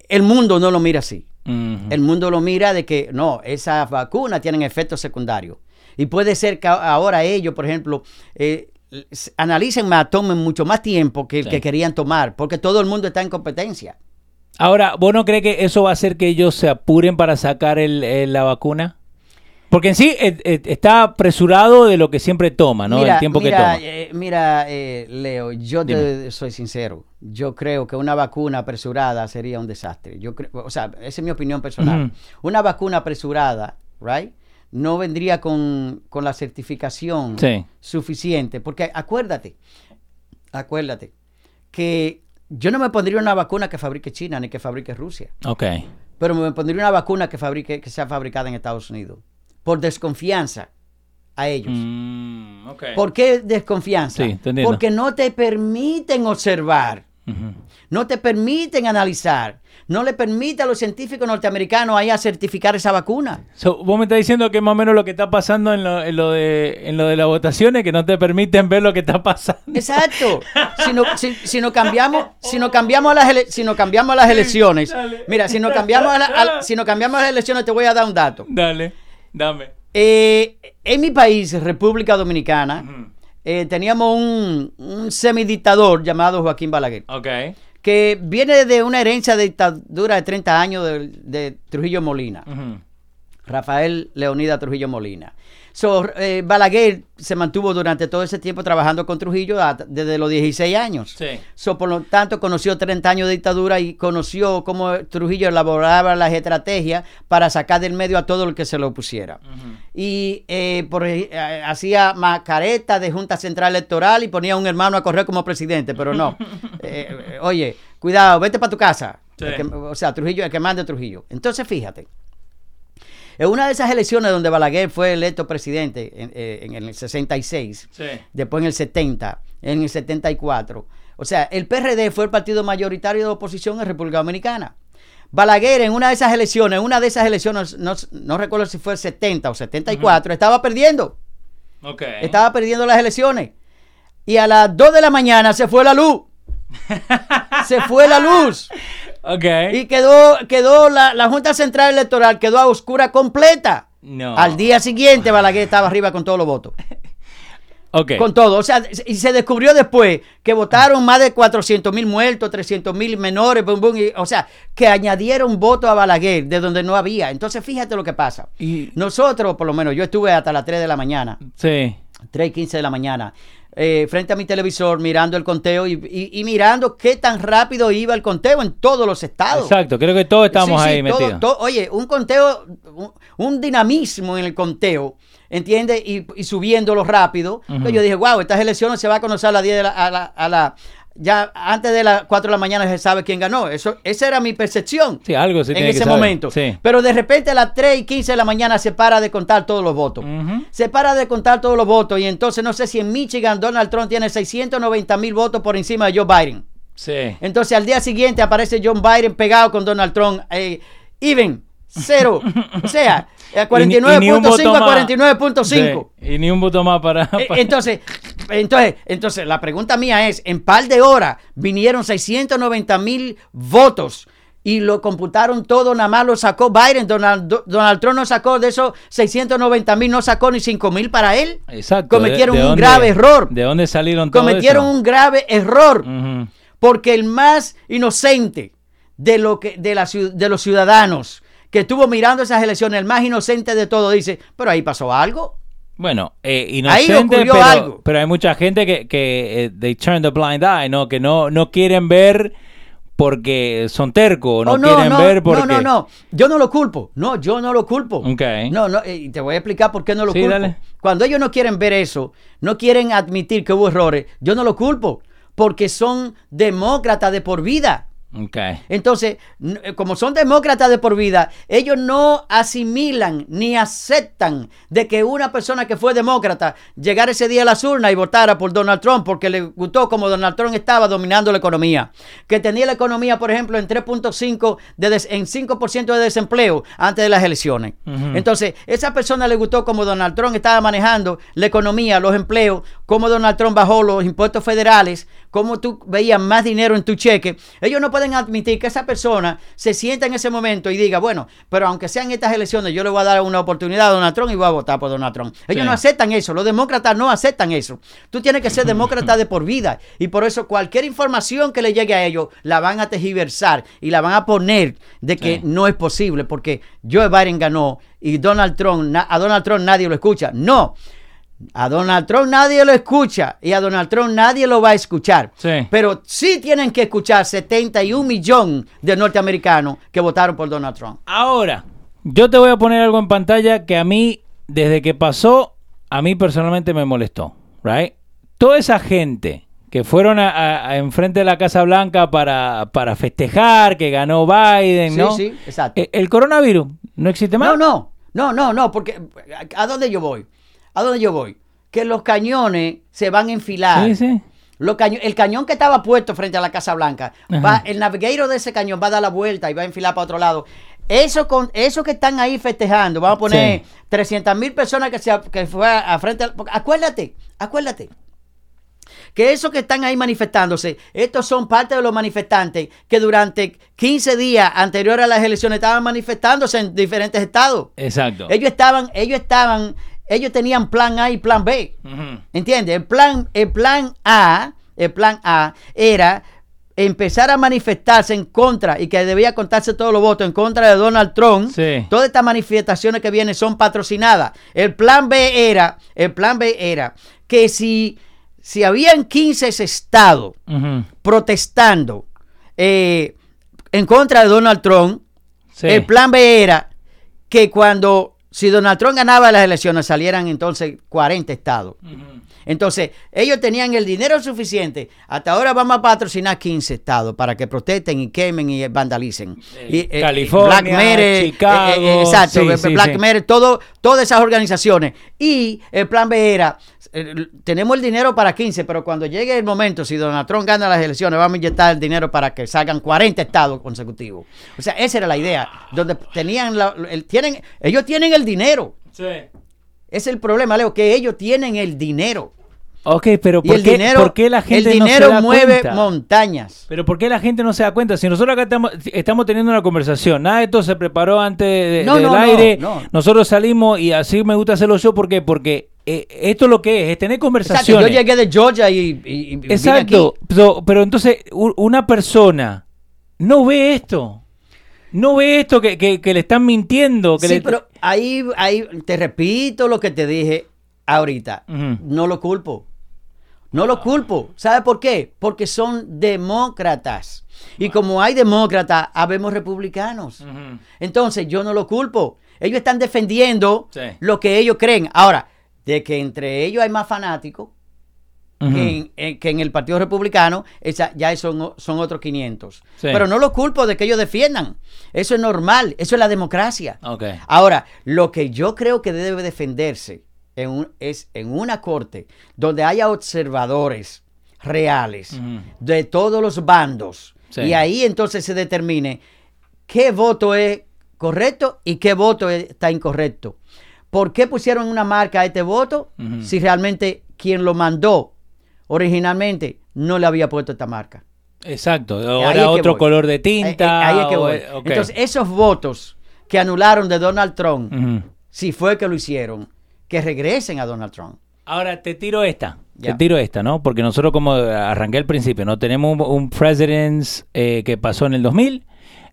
El mundo no lo mira así. El mundo lo mira de que no, esas vacunas tienen efectos secundarios. Y puede ser que ahora ellos, por ejemplo, eh, analicen más, tomen mucho más tiempo que el Sí. que querían tomar, porque todo el mundo está en competencia. Ahora, ¿vos no crees que eso va a hacer que ellos se apuren para sacar el- el- la vacuna? Porque en sí eh, eh, está apresurado de lo que siempre toma, ¿no? el tiempo mira, que toma. eh, mira, eh, Leo, yo te soy sincero. Yo creo que una vacuna apresurada sería un desastre. Yo creo, o sea, esa es mi opinión personal. Una vacuna apresurada, right, no vendría con, con la certificación Sí. suficiente, porque acuérdate, acuérdate que yo no me pondría una vacuna que fabrique China ni que fabrique Rusia, Ok. pero me pondría una vacuna que fabrique que sea fabricada en Estados Unidos por desconfianza a ellos. Mm, ok. ¿Por qué desconfianza? Sí. Porque no te permiten observar, Ujú. No te permiten analizar, no le permite a los científicos norteamericanos ahí a certificar esa vacuna. So, vos me estás diciendo que es más o menos lo que está pasando en lo, en lo de, en lo de las votaciones, que no te permiten ver lo que está pasando. Exacto. *laughs* Si no, si, si no cambiamos, si no cambiamos las ele- si no cambiamos las elecciones, dale. mira, si no cambiamos a la- a- si no cambiamos las elecciones, te voy a dar un dato. Dale, dame. Eh, en mi país, República Dominicana, eh, teníamos un, un semidictador llamado Joaquín Balaguer. Ok. Que viene de una herencia de dictadura de 30 años de, de Trujillo Molina. Rafael Leonida Trujillo Molina. So, eh, Balaguer se mantuvo durante todo ese tiempo trabajando con Trujillo desde los 16 años. Sí. So, por lo tanto, conoció 30 años de dictadura y conoció cómo Trujillo elaboraba las estrategias para sacar del medio a todo el que se lo opusiera. Ujú. Y eh, por, eh, hacía macareta de Junta Central Electoral y ponía a un hermano a correr como presidente, pero no. *laughs* Eh, oye, cuidado, vete para tu casa. Sí. El que- o sea, Trujillo, el que mande Trujillo. Entonces, fíjate. En una de esas elecciones donde Balaguer fue electo presidente en, eh, en el 66, Sí. después en el 70, en el 74. O sea, el PRD fue el partido mayoritario de oposición en República Dominicana. Balaguer en una de esas elecciones, en una de esas elecciones, no, no recuerdo si fue el 70 o 74, estaba perdiendo. Ok. Estaba perdiendo las elecciones. Y a las 2 de la mañana se fue la luz. *laughs* se fue la luz. Ok. Y quedó, quedó la, la Junta Central Electoral quedó a oscura completa. No. Al día siguiente Balaguer estaba arriba con todos los votos. *laughs* Ok. Con todo. O sea, y se descubrió después que votaron más de 400 mil muertos, 300 mil menores, bum, bum, y- o sea, que añadieron votos a Balaguer de donde no había. Entonces, fíjate lo que pasa. Y- Nosotros, por lo menos, yo estuve hasta las 3 de la mañana, Sí. 3 y 15 de la mañana, eh, frente a mi televisor, mirando el conteo y, y- y mirando qué tan rápido iba el conteo en todos los estados. Exacto. Creo que todos estamos Sí, ahí metidos. todo- oye, un conteo, un, un dinamismo en el conteo, ¿entiendes? Y, y subiéndolo rápido. Entonces yo dije, wow, estas elecciones se va a conocer a las 10 de la, a la, a la- ya antes de las 4 de la mañana se sabe quién ganó. Eso, esa era mi percepción. Sí, algo se en ese momento. Sí. Pero de repente a las 3 y 15 de la mañana se para de contar todos los votos. Se para de contar todos los votos y entonces no sé si en Michigan Donald Trump tiene 690 mil votos por encima de Joe Biden. Sí. Entonces al día siguiente aparece John Biden pegado con Donald Trump. eh, even, cero. o sea, a Y ni- y ni un 49.5 voto a más. 49.5. Sí, Y ni un voto más para. Eh, para- Entonces, entonces, entonces, la pregunta mía es, en par de horas vinieron 690 mil votos y lo computaron todo, nada más lo sacó Biden, Donald, Do- Donald Trump no sacó de esos 690 mil, no sacó ni 5 mil para él. Exacto. Cometieron ¿De- de un dónde- grave error. ¿De dónde salieron todo Cometieron eso? un grave error. Porque el más inocente de, lo que, de, la, de los ciudadanos que estuvo mirando esas elecciones, el más inocente de todo, dice, pero ahí pasó algo. Bueno, eh, Ahí inocente, ocurrió pero, algo. pero hay mucha gente que, que eh, they turn the blind eye, ¿no? Que no, no quieren ver porque son tercos, no, Oh, quieren ver porque... no, no, no, yo no lo culpo, no, yo no lo culpo. Ok. No, no, eh, y te voy a explicar por qué no lo Sí, culpo. dale. Cuando ellos no quieren ver eso, no quieren admitir que hubo errores, yo no lo culpo, porque son demócratas de por vida. Okay. Entonces, eh, como son demócratas de por vida, ellos no asimilan ni aceptan de que una persona que fue demócrata llegara ese día a las urnas y votara por Donald Trump porque le gustó como Donald Trump estaba dominando la economía. Que tenía la economía, por ejemplo, en 3.5 de des- en 5% de desempleo antes de las elecciones. Entonces, esa persona le gustó como Donald Trump estaba manejando la economía, los empleos, cómo Donald Trump bajó los impuestos federales, cómo tú veías más dinero en tu cheque. Ellos no pueden admitir que esa persona se sienta en ese momento y diga, bueno, pero aunque sean estas elecciones, yo le voy a dar una oportunidad a Donald Trump y voy a votar por Donald Trump. Ellos Sí. no aceptan eso, los demócratas no aceptan eso. Tú tienes que ser *laughs* demócrata de por vida y por eso cualquier información que le llegue a ellos la van a tergiversar y la van a poner de que Sí. no es posible porque Joe Biden ganó y Donald Trump, a Donald Trump nadie lo escucha. No. A Donald Trump nadie lo escucha y a Donald Trump nadie lo va a escuchar. Sí. Pero sí tienen que escuchar 71 millones de norteamericanos que votaron por Donald Trump. Ahora, yo te voy a poner algo en pantalla que a mí, desde que pasó, a mí personalmente me molestó, right? Toda esa gente que fueron a, a- a enfrente de la Casa Blanca para, para festejar que ganó Biden, Sí, ¿no? sí, exacto. Eh, El coronavirus no existe más. No, no, no, no, no, porque ¿a dónde yo voy? ¿A dónde yo voy? Que los cañones se van a enfilar. Sí, sí. Los el cañón que estaba puesto frente a la Casa Blanca, va, el navigator de ese cañón va a dar la vuelta y va a enfilar para otro lado. Eso con eso que están ahí festejando, vamos a poner Sí. 300 mil personas que se a- que fue a, a frente. porque acuérdate, acuérdate que esos que están ahí manifestándose, estos son parte de los manifestantes que durante 15 días anterior a las elecciones estaban manifestándose en diferentes estados. Exacto. Ellos estaban, ellos estaban, ellos tenían plan A y plan B. Ujú. ¿Entiendes? El plan, el plan A, el plan A era empezar a manifestarse en contra y que debía contarse todos los votos en contra de Donald Trump. Sí. Todas estas manifestaciones que vienen son patrocinadas. El plan B era, el plan B era que si, si habían 15 estados protestando eh, en contra de Donald Trump, Sí. el plan B era que cuando, si Donald Trump ganaba las elecciones, salieran entonces 40 estados. Entonces, ellos tenían el dinero suficiente. Hasta ahora vamos a patrocinar 15 estados para que protesten y quemen y vandalicen. Eh, Y, California, Chicago, exacto, sí, eh, sí, Black sí. Matter, todo, todas esas organizaciones. Y el plan B era, eh, tenemos el dinero para 15, pero cuando llegue el momento, si Donald Trump gana las elecciones, vamos a inyectar el dinero para que salgan 40 estados consecutivos. O sea, esa era la idea, donde tenían, la- el- tienen, ellos tienen el dinero. Sí. Es el problema, Leo, que ellos tienen el dinero. Ok, pero ¿por, el qué, dinero, por qué la gente el no se dinero da mueve cuenta? montañas. Pero ¿por qué la gente no se da cuenta? Si nosotros acá estamos, estamos teniendo una conversación, nada de esto se preparó antes de- No, del no, aire, no. nosotros salimos y así me gusta hacerlo yo, ¿por qué? Porque eh, esto es lo que es, es tener Exacto, yo conversaciones. llegué de Georgia y, y- y vine Exacto, aquí. pero, pero entonces una persona no ve esto, no ve esto que, que- que le están mintiendo. Que Sí, le- pero ahí, ahí te repito lo que te dije ahorita. No lo culpo. No lo culpo. ¿Sabe por qué? Porque son demócratas. Y como hay demócratas, habemos republicanos. Entonces, yo no lo culpo. Ellos están defendiendo Sí. lo que ellos creen. Ahora, de que entre ellos hay más fanáticos Ujú. que, en, en- que en el Partido Republicano, esa, ya son, son otros 500. Sí. Pero no lo culpo de que ellos defiendan. Eso es normal. Eso es la democracia. Ahora, lo que yo creo que debe defenderse en un- es en una corte donde haya observadores reales de todos los bandos. Sí. Y ahí entonces se determine qué voto es correcto y qué voto es- está incorrecto. ¿Por qué pusieron una marca a este voto si realmente quien lo mandó originalmente no le había puesto esta marca? Exacto, ahora es que otro voy. color de Ahí- tinta. ahí es que o- voy. ok. Entonces, esos votos que anularon de Donald Trump, si fue que lo hicieron, que regresen a Donald Trump. Ahora te tiro esta. Te tiro esta, ¿no? Porque nosotros, como arranqué al principio, ¿no? Tenemos un, un Presidents eh, que pasó en el 2000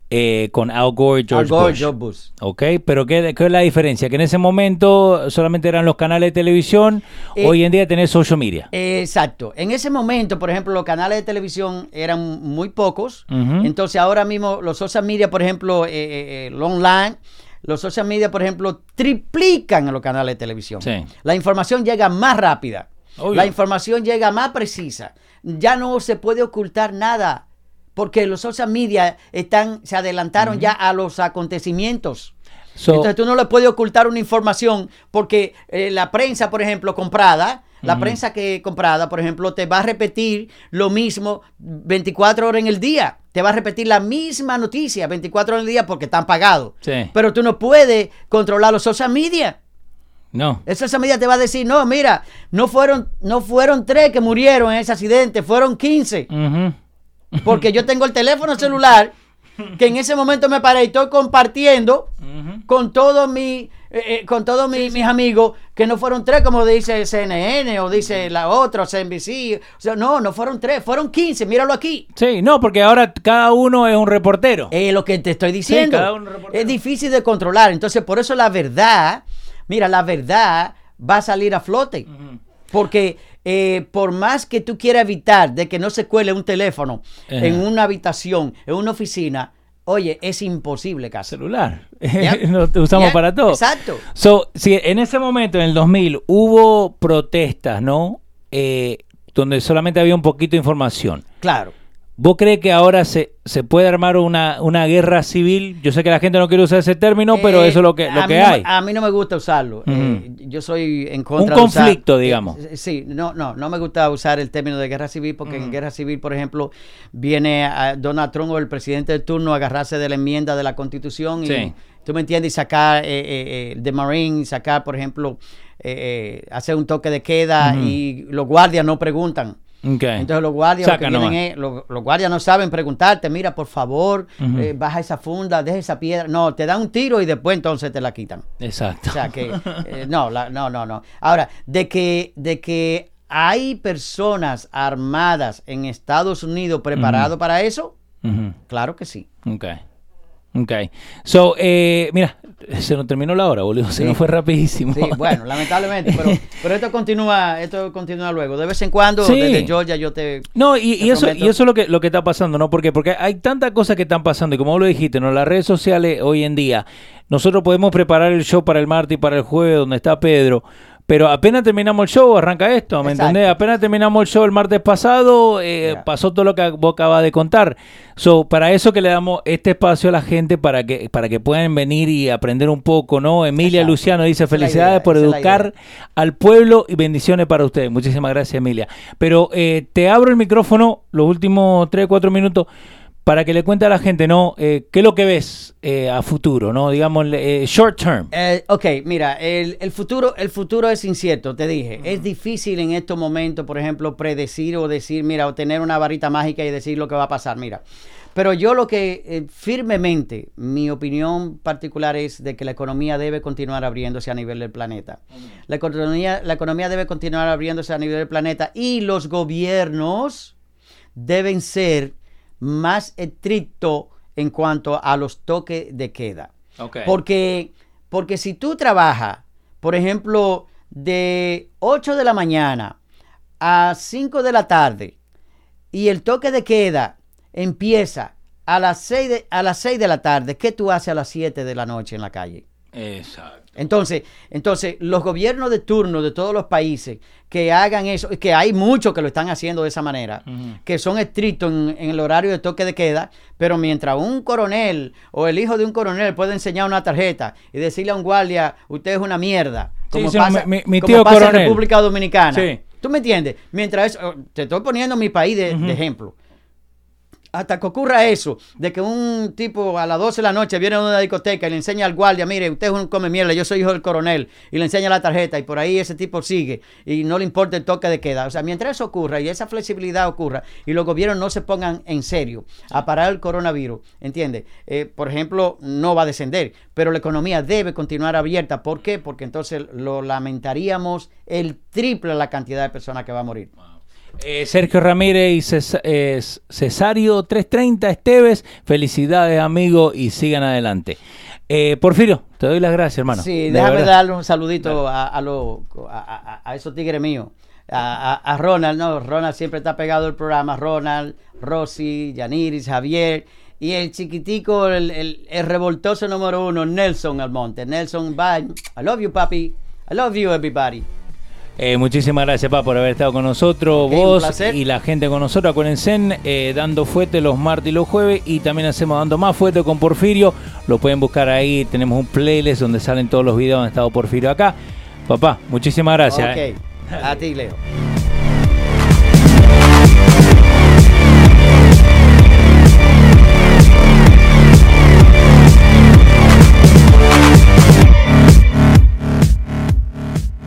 eh, con Al Gore y George Al Gore, Bush. George Bush. Ok, pero ¿qué, qué es la diferencia? Que en ese momento solamente eran los canales de televisión, Eh, hoy en día tenés social media. Exacto. En ese momento, por ejemplo, los canales de televisión eran muy pocos. Entonces, ahora mismo los social media, por ejemplo, eh, eh, online, los social media, por ejemplo, triplican a los canales de televisión. Sí. La información llega más rápida. Obvio. La información llega más precisa. Ya no se puede ocultar nada. Porque los social media están, se adelantaron ya a los acontecimientos. So- Entonces tú no le puedes ocultar una información porque eh, la prensa, por ejemplo, comprada, la prensa que comprada, por ejemplo, te va a repetir lo mismo 24 horas en el día. Te va a repetir la misma noticia 24 horas en el día porque están pagados. Sí. Pero tú no puedes controlar los social media. No. El social media te va a decir, no, mira, no fueron, no fueron tres que murieron en ese accidente, fueron 15. Ujú. Porque yo tengo el teléfono celular que en ese momento me paré y estoy compartiendo con todos mi, eh, eh, con todos mi- mis amigos que no fueron tres como dice CNN o dice la otra, o CNBC. O sea, no, no fueron tres, fueron 15, míralo aquí. Sí, no, porque ahora cada uno es un reportero. Es lo que te estoy diciendo. cada uno reportero. es difícil de controlar. Entonces, por eso la verdad, mira, la verdad va a salir a flote. Porque eh, por más que tú quieras evitar de que no se cuele un teléfono Ajá. en una habitación, en una oficina, oye, es imposible casi. Celular. Ya. *laughs* Lo usamos para todo. exacto. So, si en ese momento, en el 2000, hubo protestas, ¿no? Eh, donde solamente había un poquito de información. Claro. ¿Vos crees que ahora se, se puede armar una, una guerra civil? Yo sé que la gente no quiere usar ese término, pero Eh, eso es lo que, lo que no hay. a mí no me gusta usarlo. Eh, yo soy en contra Un de usar- conflicto, digamos. Eh, sí, no, no, no me gusta usar el término de guerra civil porque en guerra civil, por ejemplo, viene a Donald Trump o el presidente de turno a agarrarse de la enmienda de la Constitución y Sí. tú me entiendes y sacar eh, eh, eh, de Marine, sacar, por ejemplo, eh, eh, hacer un toque de queda y los guardias no preguntan. Entonces los guardias, lo Saca que vienen nomás. es- los, los guardias no saben preguntarte, mira, por favor, eh, baja esa funda, deja esa piedra. No, te dan un tiro y después entonces te la quitan. Exacto. O sea que, eh, no, la- no, no, no. Ahora, de que, de que hay personas armadas en Estados Unidos preparados para eso, claro que sí. Ok. Ok. So, eh, mira, se nos terminó la hora, boludo. Se Sí. nos fue rapidísimo. Sí, bueno, *laughs* lamentablemente, pero, pero esto continúa, esto continúa luego. De vez en cuando, Sí. desde Georgia, yo te. No, y, eso, y eso es lo que, lo que está pasando, ¿no? Porque, porque hay tantas cosas que están pasando, y como vos lo dijiste, ¿no? Las redes sociales hoy en día, nosotros podemos preparar el show para el martes y para el jueves, donde está Pedro, pero apenas terminamos el show, arranca esto, ¿me Exacto. entendés? Apenas terminamos el show el martes pasado, eh, pasó todo lo que vos acabas de contar. So, para eso que le damos este espacio a la gente, para que, para que puedan venir y aprender un poco, ¿no? Emilia Exacto. Luciano dice, felicidades idea, por educar al pueblo y bendiciones para ustedes. Muchísimas gracias, Emilia. Pero eh, te abro el micrófono los últimos 3, 4 minutos para que le cuente a la gente, ¿no? Eh, ¿Qué es lo que ves eh, a futuro, ¿no? Digamos, eh, short term. Ok, mira, el, el futuro, el futuro es incierto, te dije. Es difícil en estos momentos, por ejemplo, predecir o decir, mira, o tener una varita mágica y decir lo que va a pasar, mira. Pero yo lo que eh, firmemente, mi opinión particular es de que la economía debe continuar abriéndose a nivel del planeta. La economía, la economía debe continuar abriéndose a nivel del planeta y los gobiernos deben ser más estrictos en cuanto a los toques de queda. Porque, porque si tú trabajas, por ejemplo, de 8 de la mañana a 5 de la tarde y el toque de queda empieza a las 6 de, a las 6 de la tarde, ¿qué tú haces a las 7 de la noche en la calle? Exacto. Entonces, entonces, los gobiernos de turno de todos los países que hagan eso, y que hay muchos que lo están haciendo de esa manera, que son estrictos en, en el horario de toque de queda, pero mientras un coronel o el hijo de un coronel puede enseñar una tarjeta y decirle a un guardia, usted es una mierda, como sí, pasa, mi- mi como tío pasa en. República Dominicana. Sí. ¿Tú me entiendes? Mientras eso, te estoy poniendo mi país de, de ejemplo hasta que ocurra eso, de que un tipo a las 12 de la noche viene a una discoteca y le enseña al guardia, mire, usted es un come mierda, yo soy hijo del coronel, y le enseña la tarjeta, y por ahí ese tipo sigue, y no le importa el toque de queda. O sea, mientras eso ocurra y esa flexibilidad ocurra, y los gobiernos no se pongan en serio a parar el coronavirus, ¿entiendes? Eh, por ejemplo, no va a descender, pero la economía debe continuar abierta. ¿Por qué? Porque entonces lo lamentaríamos el triple la cantidad de personas que va a morir. Eh, Sergio Ramírez y Ces- eh, Cesario 330 Esteves, felicidades amigo y sigan adelante. Eh, Porfirio, te doy las gracias hermano. Sí, De déjame verdad. darle un saludito a, a, lo- a, esos tigres míos. A, Ronald, no, Ronald siempre está pegado al programa. Ronald, Rosy, Yaniris, Javier. Y el chiquitico, el, el- el revoltoso número uno, Nelson Almonte. Nelson, bye. I love you, papi. I love you, everybody. Eh, muchísimas gracias, Pa, por haber estado con nosotros. Vos y la gente con nosotros. Acuérdense, eh, dando fuerte los martes y los jueves. Y también hacemos dando más fuerte con Porfirio. Lo pueden buscar ahí. Tenemos un playlist donde salen todos los videos donde ha estado Porfirio acá. Papá, muchísimas gracias. Ok, a ti, Leo.